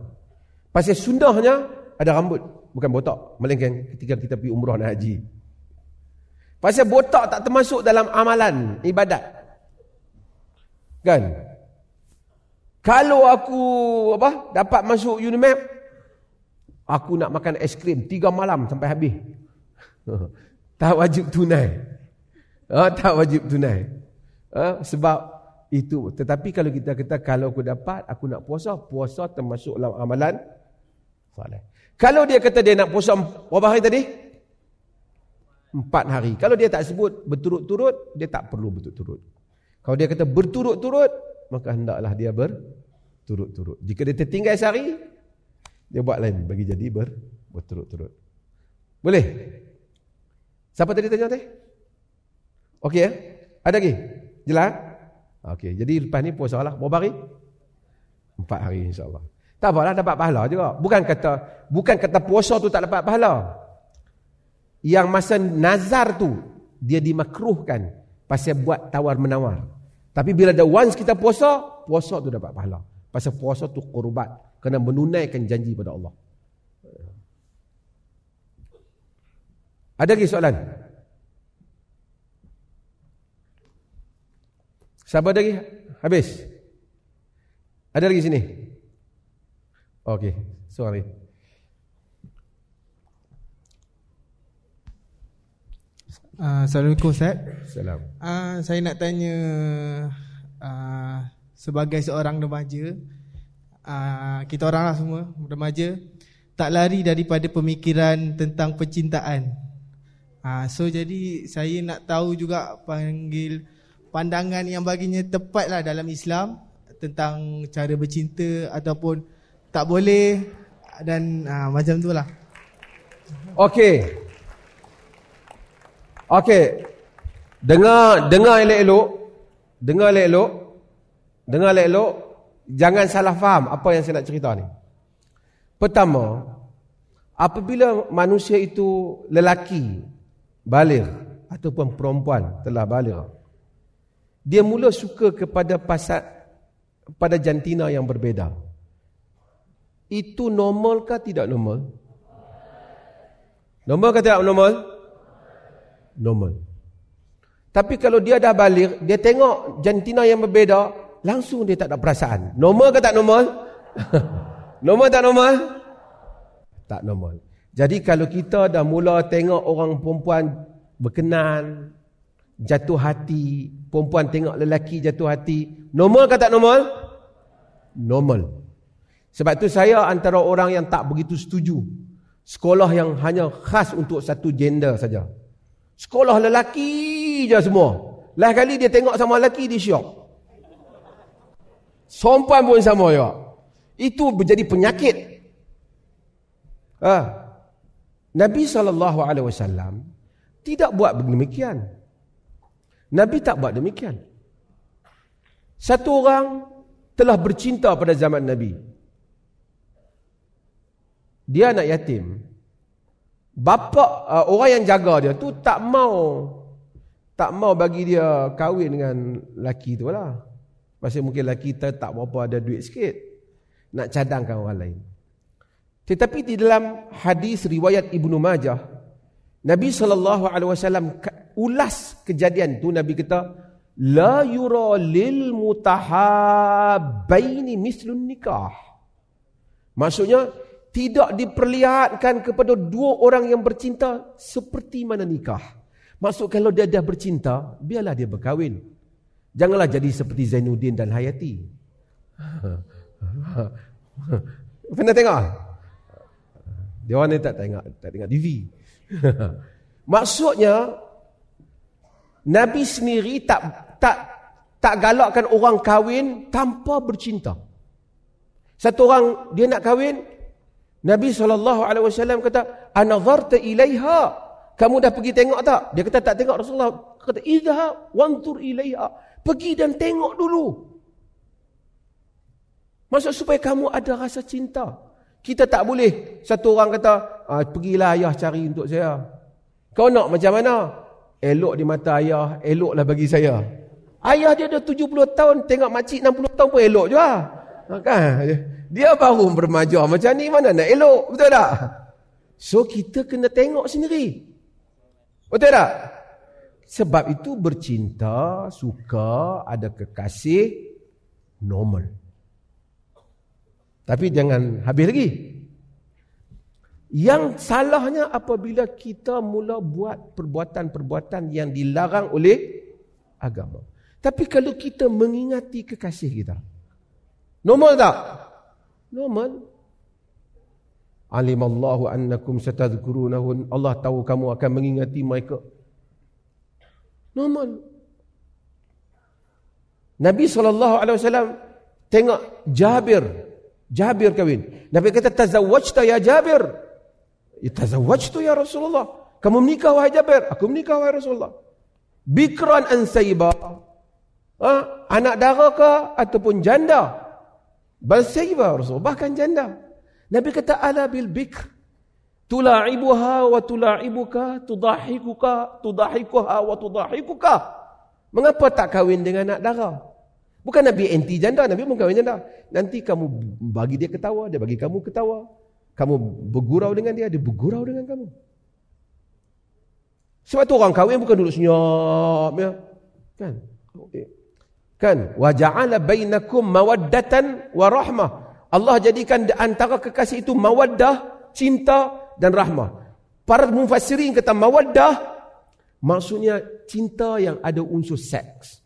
A: pasal sunnahnya ada rambut bukan botak melainkan ketika kita pergi umrah dan haji Pasal botak tak termasuk dalam amalan ibadat. Kan? Kalau aku apa dapat masuk Unimap, aku nak makan es krim tiga malam sampai habis. tak wajib tunai. Ha, tak wajib tunai. Ha, sebab itu. Tetapi kalau kita kata kalau aku dapat, aku nak puasa, puasa termasuk dalam amalan. Kalau dia kata dia nak puasa berapa hari tadi? Empat hari. Kalau dia tak sebut berturut-turut, dia tak perlu berturut-turut. Kalau dia kata berturut-turut, maka hendaklah dia berturut-turut. Jika dia tertinggal sehari, dia buat lain bagi jadi ber, berturut-turut. Boleh? Siapa tadi tanya tadi? Okey ya? Ada lagi? Jelas? Okey, jadi lepas ni puasa lah. Berapa hari? Empat hari insyaAllah. Tak apalah dapat pahala juga. Bukan kata bukan kata puasa tu tak dapat pahala yang masa nazar tu dia dimakruhkan pasal buat tawar menawar. Tapi bila ada once kita puasa, puasa tu dapat pahala. Pasal puasa tu kurbat kena menunaikan janji pada Allah. Ada lagi soalan? Sabar lagi? Habis? Ada lagi sini? Okey, sorry.
F: Uh, Assalamualaikum Ustaz. Salam. Uh, saya nak tanya uh, sebagai seorang remaja uh, kita orang lah semua remaja tak lari daripada pemikiran tentang percintaan. Uh, so jadi saya nak tahu juga panggil pandangan yang baginya tepat lah dalam Islam tentang cara bercinta ataupun tak boleh dan uh, macam tu lah.
A: Okey. Okey. Dengar dengar elok-elok. Dengar elok-elok. Dengar elok-elok. Jangan salah faham apa yang saya nak cerita ni. Pertama, apabila manusia itu lelaki balik ataupun perempuan telah balik, dia mula suka kepada pasal pada jantina yang berbeza. Itu normal ke tidak normal? Normal ke tidak normal? Normal. Tapi kalau dia dah balik, dia tengok jantina yang berbeza, langsung dia tak ada perasaan. Normal ke tak normal? normal tak normal? Tak normal. Jadi kalau kita dah mula tengok orang perempuan berkenan, jatuh hati, perempuan tengok lelaki jatuh hati, normal ke tak normal? Normal. Sebab tu saya antara orang yang tak begitu setuju sekolah yang hanya khas untuk satu gender saja. Sekolah lelaki je semua. Lain kali dia tengok sama lelaki dia syok. Sompan pun sama juga. Itu menjadi penyakit. Ha. Nabi SAW tidak buat demikian. Nabi tak buat demikian. Satu orang telah bercinta pada zaman Nabi. Dia anak yatim. Bapa uh, orang yang jaga dia tu tak mau tak mau bagi dia kahwin dengan laki tu lah. Pasal mungkin laki tu tak berapa ada duit sikit. Nak cadangkan orang lain. Tetapi di dalam hadis riwayat Ibnu Majah, Nabi SAW ulas kejadian tu Nabi kata, La yura lil mutahabbaini mislun nikah. Maksudnya, tidak diperlihatkan kepada dua orang yang bercinta seperti mana nikah. Maksud kalau dia dah bercinta, biarlah dia berkahwin. Janganlah jadi seperti Zainuddin dan Hayati. Pernah tengok? Dia orang ni tak tengok, tak tengok TV. Maksudnya, Nabi sendiri tak tak tak galakkan orang kahwin tanpa bercinta. Satu orang dia nak kahwin, Nabi SAW kata, Anazarta ilaiha. Kamu dah pergi tengok tak? Dia kata tak tengok Rasulullah. Kata, Idha wantur ilaiha. Pergi dan tengok dulu. Maksud supaya kamu ada rasa cinta. Kita tak boleh. Satu orang kata, ah, pergilah ayah cari untuk saya. Kau nak macam mana? Elok di mata ayah, eloklah bagi saya. Ayah dia dah 70 tahun, tengok makcik 60 tahun pun elok juga. Kan? Dia baru bermajuah macam ni mana nak elok, betul tak? So kita kena tengok sendiri. Betul tak? Sebab itu bercinta, suka, ada kekasih, normal. Tapi jangan habis lagi. Yang salahnya apabila kita mula buat perbuatan-perbuatan yang dilarang oleh agama. Tapi kalau kita mengingati kekasih kita, Normal tak? Normal. Alimallahu annakum satadhkurunahun. Allah tahu kamu akan mengingati mereka. Normal. Nabi SAW tengok Jabir. Jabir kahwin. Nabi kata, Tazawwajta ya Jabir. Ya, Tazawwajtu ya Rasulullah. Kamu menikah wahai Jabir. Aku menikah wahai Rasulullah. Bikran an saibah. Ha? Anak dara ke ataupun janda? Bal sayyiba Rasul. Bahkan janda. Nabi kata ala bil bikr. Tula'ibuha wa tula'ibuka. Tudahikuka. Tudahikuha wa tudahikuka. Mengapa tak kahwin dengan anak darah? Bukan Nabi anti janda. Nabi pun kahwin janda. Nanti kamu bagi dia ketawa. Dia bagi kamu ketawa. Kamu bergurau dengan dia. Dia bergurau dengan kamu. Sebab tu orang kahwin bukan duduk senyap. Ya. Kan? Okay. Kan? Wa ja'ala bainakum mawaddatan wa rahmah. Allah jadikan antara kekasih itu mawaddah, cinta dan rahmah. Para mufassirin kata mawaddah maksudnya cinta yang ada unsur seks.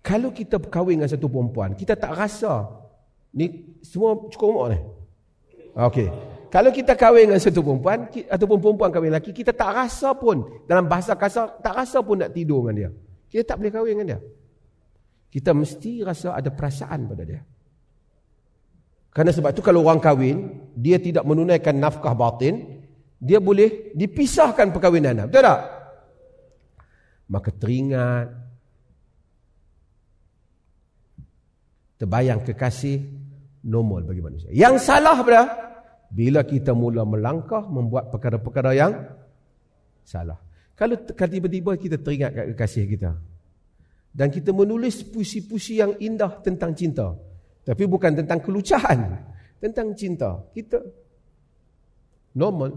A: Kalau kita berkahwin dengan satu perempuan, kita tak rasa ni semua cukup umur ni. Okey. Kalau kita kahwin dengan satu perempuan ataupun perempuan kahwin lelaki, kita tak rasa pun dalam bahasa kasar tak rasa pun nak tidur dengan dia. Kita tak boleh kahwin dengan dia. Kita mesti rasa ada perasaan pada dia. Kerana sebab tu kalau orang kahwin, dia tidak menunaikan nafkah batin, dia boleh dipisahkan perkahwinan. Betul tak? Maka teringat terbayang kekasih normal bagi manusia. Yang salah pada bila kita mula melangkah membuat perkara-perkara yang salah. Kalau tiba-tiba kita teringat kat kekasih kita dan kita menulis puisi-puisi yang indah tentang cinta, tapi bukan tentang kelucahan, tentang cinta. Kita normal.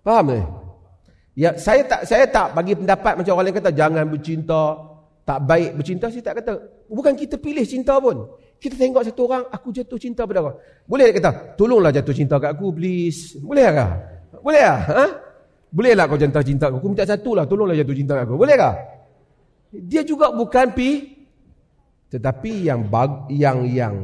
A: Faham eh? Ya, saya tak saya tak bagi pendapat macam orang lain kata jangan bercinta, tak baik bercinta saya tak kata. Bukan kita pilih cinta pun. Kita tengok satu orang, aku jatuh cinta pada kau. Boleh kata, tolonglah jatuh cinta kat aku, please. Boleh tak? Boleh tak? Ha? Boleh tak kau jatuh cinta aku? Aku minta satu lah, tolonglah jatuh cinta kat aku. Boleh tak? Dia juga bukan pi. Tetapi yang bag, yang yang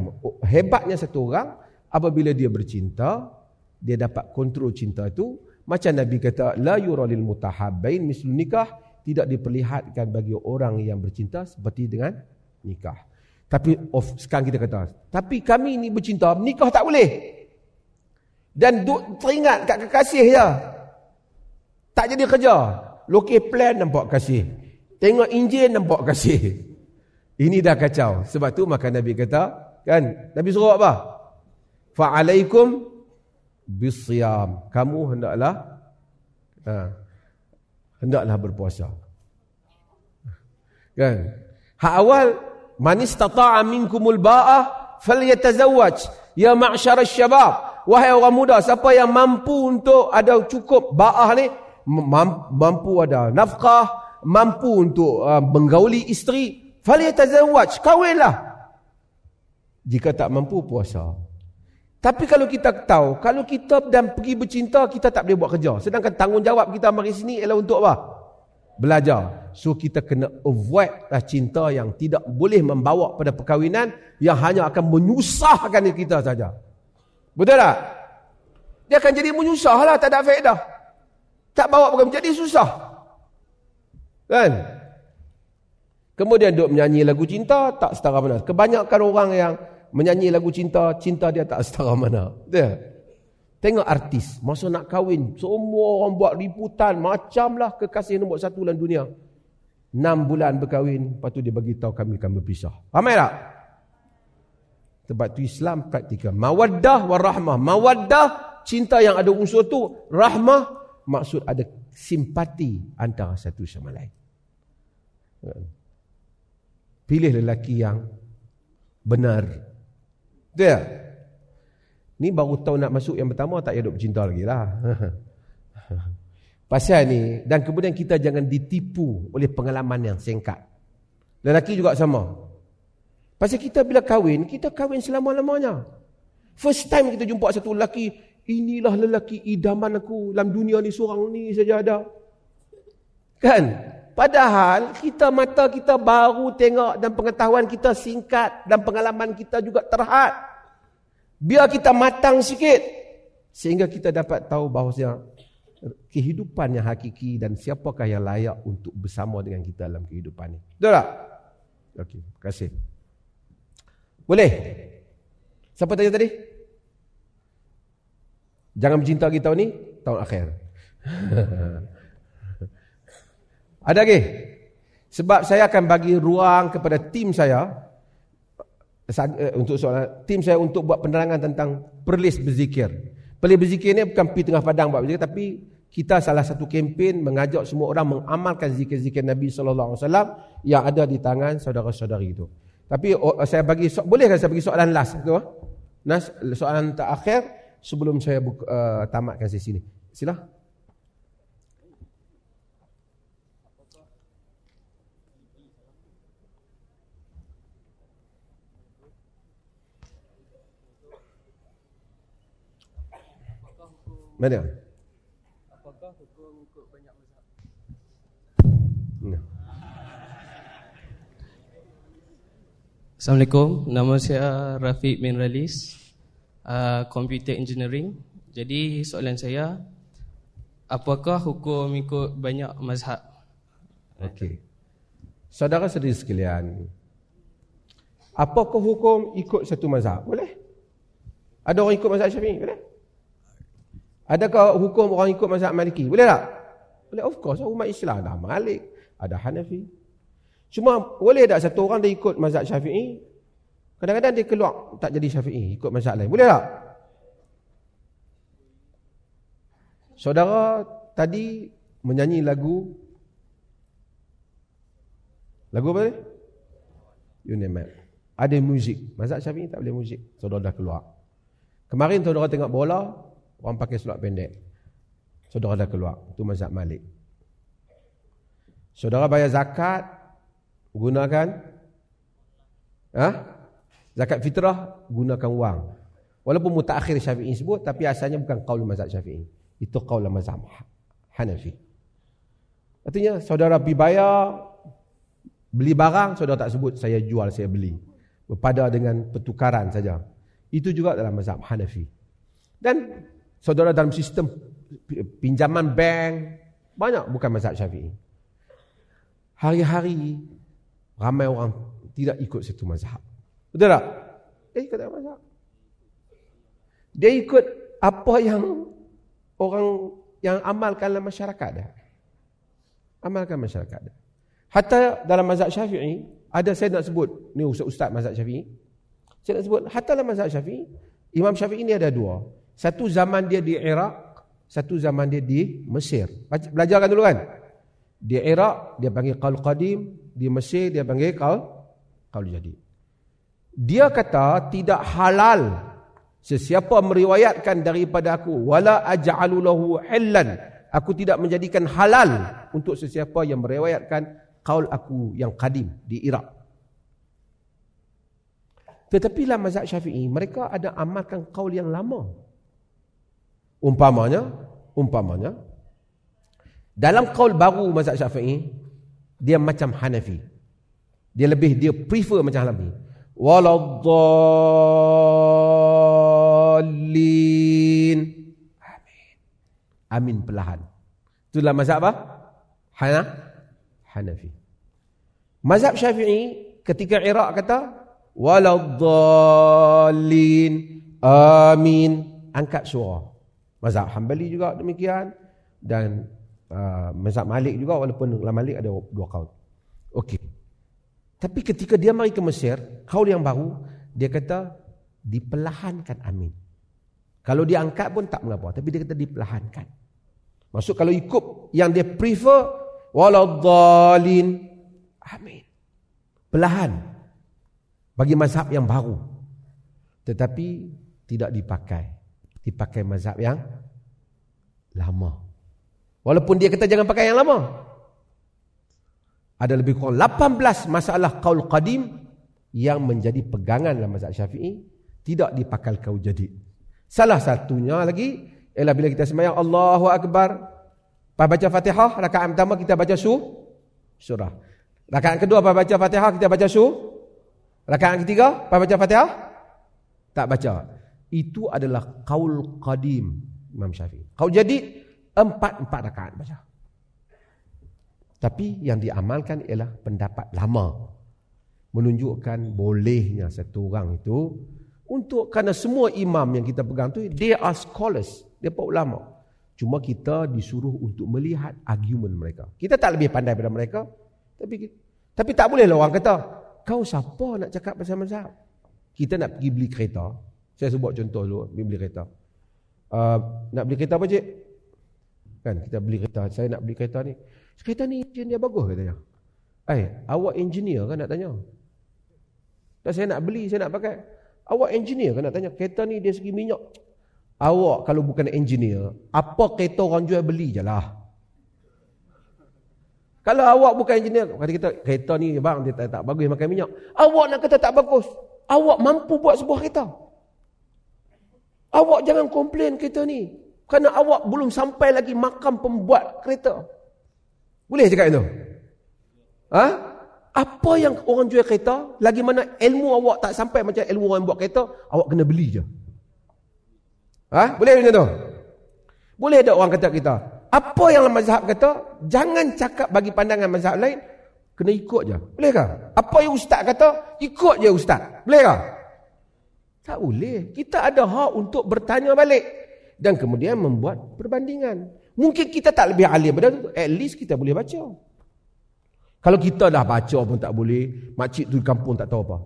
A: hebatnya satu orang, apabila dia bercinta, dia dapat kontrol cinta itu. Macam Nabi kata, La yuralil mutahabbain mislu nikah, tidak diperlihatkan bagi orang yang bercinta seperti dengan nikah. Tapi of, sekarang kita kata, tapi kami ni bercinta, nikah tak boleh. Dan duk teringat kat kekasih je. Tak jadi kerja. Lokeh plan nampak kasih. Tengok enjin nampak kasih. Ini dah kacau. Sebab tu maka Nabi kata, kan? Nabi suruh apa? Fa'alaikum bisyam. Kamu hendaklah ha, hendaklah berpuasa. Kan? Hak awal Man istata'a minkumul ba'ah falyatazawwaj ya ma'syar syabab. Wahai orang muda, siapa yang mampu untuk ada cukup ba'ah ni, mampu ada nafkah, mampu untuk uh, menggauli isteri, falyatazawwaj, kahwinlah. Jika tak mampu puasa. Tapi kalau kita tahu, kalau kita dan pergi bercinta, kita tak boleh buat kerja. Sedangkan tanggungjawab kita mari sini ialah untuk apa? belajar. So kita kena avoid lah cinta yang tidak boleh membawa pada perkahwinan yang hanya akan menyusahkan kita saja. Betul tak? Dia akan jadi menyusah lah, tak ada faedah. Tak bawa perkahwinan, jadi susah. Kan? Kemudian duk menyanyi lagu cinta, tak setara mana. Kebanyakan orang yang menyanyi lagu cinta, cinta dia tak setara mana. Betul Tengok artis, masa nak kahwin, semua orang buat liputan, macamlah kekasih nombor satu dalam dunia. Enam bulan berkahwin, lepas tu dia bagi tahu kami akan berpisah. Ramai tak? Sebab tu Islam praktikal. Mawaddah wa rahmah. Mawaddah, cinta yang ada unsur tu. Rahmah, maksud ada simpati antara satu sama lain. Pilih lelaki yang benar. Betul Ni baru tahu nak masuk yang pertama tak payah duk bercinta lagi lah. Pasal ni dan kemudian kita jangan ditipu oleh pengalaman yang singkat. Lelaki juga sama. Pasal kita bila kahwin, kita kahwin selama-lamanya. First time kita jumpa satu lelaki, inilah lelaki idaman aku dalam dunia ni seorang ni saja ada. Kan? Padahal kita mata kita baru tengok dan pengetahuan kita singkat dan pengalaman kita juga terhad. Biar kita matang sikit sehingga kita dapat tahu bahawa kehidupan yang hakiki dan siapakah yang layak untuk bersama dengan kita dalam kehidupan ini. Betul tak? Okey, terima kasih. Boleh? Siapa tanya tadi? Jangan bercinta kita tahun ni, tahun akhir. Ada lagi? Sebab saya akan bagi ruang kepada tim saya Eh, untuk soalan tim saya untuk buat penerangan tentang perlis berzikir. Perlis berzikir ni bukan pergi tengah padang buat berzikir tapi kita salah satu kempen mengajak semua orang mengamalkan zikir-zikir Nabi sallallahu alaihi wasallam yang ada di tangan saudara-saudari itu. Tapi oh, saya bagi so boleh saya bagi soalan last tu? Nas soalan terakhir sebelum saya buka, uh, tamatkan sesi ini. Silakan. Mana? Apakah hukum ikut banyak mazhab?
G: Assalamualaikum, nama saya Rafiq bin Ralis, uh, Computer Engineering. Jadi soalan saya, apakah hukum ikut banyak mazhab?
A: Okey. Saudara sedih sekalian, apakah hukum ikut satu mazhab? Boleh? Ada orang ikut mazhab Syafi'i? Boleh? Adakah hukum orang ikut mazhab Maliki? Boleh tak? Boleh, of course. Umat Islam ada Malik, ada Hanafi. Cuma boleh tak satu orang dia ikut mazhab syafi'i Kadang-kadang dia keluar tak jadi syafi'i Ikut mazhab lain, boleh tak? Saudara tadi menyanyi lagu Lagu apa ni? You name it Ada muzik Mazhab syafi'i tak boleh muzik Saudara dah keluar Kemarin saudara tengok bola Orang pakai seluar pendek. Saudara dah keluar. Itu mazhab malik. Saudara bayar zakat gunakan ha? zakat fitrah gunakan wang. Walaupun mutakhir syafi'i sebut tapi asalnya bukan qaul mazhab syafi'i. Itu qaul mazhab hanafi. Artinya saudara pergi bayar beli barang saudara tak sebut saya jual saya beli. Berpada dengan pertukaran saja. Itu juga dalam mazhab hanafi. Dan saudara dalam sistem pinjaman bank banyak bukan mazhab syafi'i hari-hari Ramai orang tidak ikut satu mazhab. Betul tak? Dia ikut mazhab. Dia ikut apa yang orang yang amalkan dalam masyarakat dia. Amalkan masyarakat dia. Hatta dalam mazhab syafi'i, ada saya nak sebut, ni ustaz-ustaz mazhab syafi'i. Saya nak sebut, hatta dalam mazhab syafi'i, Imam syafi'i ni ada dua. Satu zaman dia di Iraq, satu zaman dia di Mesir. Belajarkan dulu kan? Di Iraq, dia panggil Qaul Qadim, di Mesir dia panggil kau kau jadi. Dia kata tidak halal sesiapa meriwayatkan daripada aku wala aj'alu lahu hillan aku tidak menjadikan halal untuk sesiapa yang meriwayatkan kaul aku yang kadim di Iraq. Tetapi dalam mazhab Syafi'i mereka ada amalkan kaul yang lama. Umpamanya, umpamanya dalam kaul baru mazhab Syafi'i dia macam Hanafi. Dia lebih dia prefer macam Hanafi. Waladdallin. Amin. Amin perlahan. Itulah mazhab apa? Hana Hanafi. Mazhab Syafi'i ketika Iraq kata waladdallin. Amin. Angkat suara. Mazhab Hambali juga demikian dan uh, mazhab Malik juga walaupun dalam Malik ada dua kaul. Okey. Tapi ketika dia mari ke Mesir, kaul yang baru, dia kata diperlahankan amin. Kalau dia angkat pun tak mengapa, tapi dia kata diperlahankan. Maksud kalau ikut yang dia prefer waladhdallin amin. Perlahan bagi mazhab yang baru. Tetapi tidak dipakai. Dipakai mazhab yang lama. Walaupun dia kata jangan pakai yang lama. Ada lebih kurang 18 masalah kaul qadim yang menjadi pegangan dalam mazhab Syafi'i tidak dipakai kau jadi. Salah satunya lagi ialah bila kita sembahyang Allahu akbar, pas baca Fatihah, rakaat pertama kita baca su surah. Rakaat kedua pas baca Fatihah kita baca su. Rakaat ketiga pas baca Fatihah tak baca. Itu adalah kaul qadim Imam Syafi'i. Kau jadi Empat-empat rakaat baca. Tapi yang diamalkan ialah pendapat lama. Menunjukkan bolehnya satu orang itu untuk kerana semua imam yang kita pegang tu they are scholars, dia para ulama. Cuma kita disuruh untuk melihat argument mereka. Kita tak lebih pandai daripada mereka, tapi tapi tak bolehlah orang kata, kau siapa nak cakap pasal mazhab? Kita nak pergi beli kereta. Saya sebut contoh dulu, pergi beli kereta. Uh, nak beli kereta apa cik? Kan kita beli kereta, saya nak beli kereta ni. Kereta ni enjin dia bagus katanya. Eh, awak engineer kan nak tanya? Tak saya nak beli, saya nak pakai. Awak engineer kan nak tanya? Kereta ni dia segi minyak. Awak kalau bukan engineer, apa kereta orang jual beli je lah. Kalau awak bukan engineer, kata kita kereta ni bang dia tak, tak bagus makan minyak. Awak nak kata tak bagus. Awak mampu buat sebuah kereta. Awak jangan komplain kereta ni. Kerana awak belum sampai lagi makam pembuat kereta. Boleh cakap itu? Ha? Apa yang orang jual kereta, lagi mana ilmu awak tak sampai macam ilmu orang buat kereta, awak kena beli je. Ha? Boleh macam tu? Boleh ada orang kata kita, apa yang mazhab kata, jangan cakap bagi pandangan mazhab lain, kena ikut je. Boleh ke? Apa yang ustaz kata, ikut je ustaz. Boleh ke? Tak boleh. Kita ada hak untuk bertanya balik. Dan kemudian membuat perbandingan. Mungkin kita tak lebih alim pada itu. At least kita boleh baca. Kalau kita dah baca pun tak boleh. Makcik tu di kampung tak tahu apa.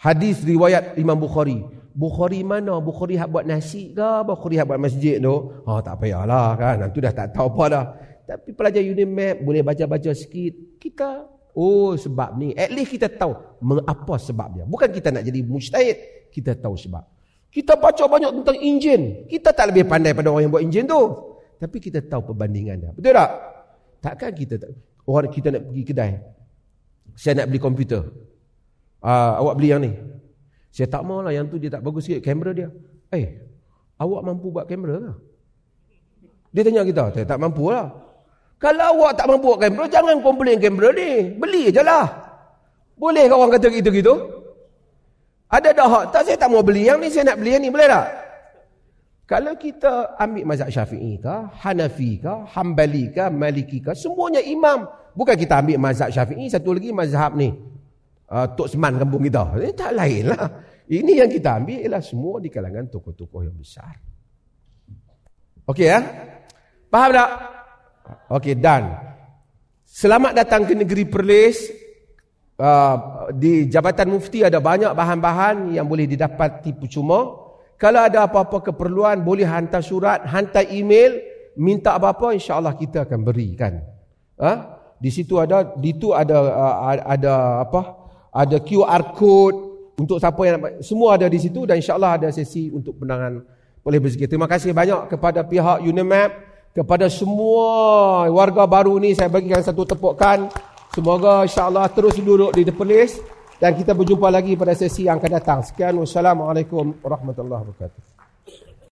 A: Hadis riwayat Imam Bukhari. Bukhari mana? Bukhari hak buat nasi ke? Bukhari hak buat masjid tu? Oh tak payahlah kan. Nanti dah tak tahu apa dah. Tapi pelajar Unimap boleh baca-baca sikit. Kita, oh sebab ni. At least kita tahu mengapa sebab dia. Bukan kita nak jadi mujtahid. Kita tahu sebab. Kita baca banyak tentang enjin. Kita tak lebih pandai pada orang yang buat enjin tu. Tapi kita tahu perbandingan dia. Betul tak? Takkan kita tak. Orang kita nak pergi kedai. Saya nak beli komputer. Uh, awak beli yang ni. Saya tak mau lah yang tu dia tak bagus sikit kamera dia. Eh, awak mampu buat kamera ke? Dia tanya kita, saya tak mampu lah. Kalau awak tak mampu buat kamera, jangan komplain kamera ni. Beli je lah. Boleh orang kata gitu-gitu? Ada dah hak. Tak, saya tak mau beli yang ni, saya nak beli yang ni. Boleh tak? Kalau kita ambil mazhab syafi'i ke, hanafi ke, hambali ke, maliki ke, semuanya imam. Bukan kita ambil mazhab syafi'i, satu lagi mazhab ni uh, Tok Seman kampung kita. Ini tak lain lah. Ini yang kita ambil ialah semua di kalangan tokoh-tokoh yang besar. Okey ya? Faham tak? Okey, dan selamat datang ke negeri Perlis. Uh, di Jabatan Mufti ada banyak bahan-bahan yang boleh didapati percuma. Kalau ada apa-apa keperluan, boleh hantar surat, hantar email, minta apa-apa, insya-Allah kita akan berikan. Ha? Di situ ada, di itu ada uh, ada apa? ada QR code untuk siapa yang semua ada di situ dan insyaallah ada sesi untuk penangan oleh berzikir. Terima kasih banyak kepada pihak Unimap, kepada semua warga baru ni saya bagikan satu tepukan. Semoga insyaallah terus duduk di depan list dan kita berjumpa lagi pada sesi yang akan datang. Sekian wassalamualaikum warahmatullahi wabarakatuh.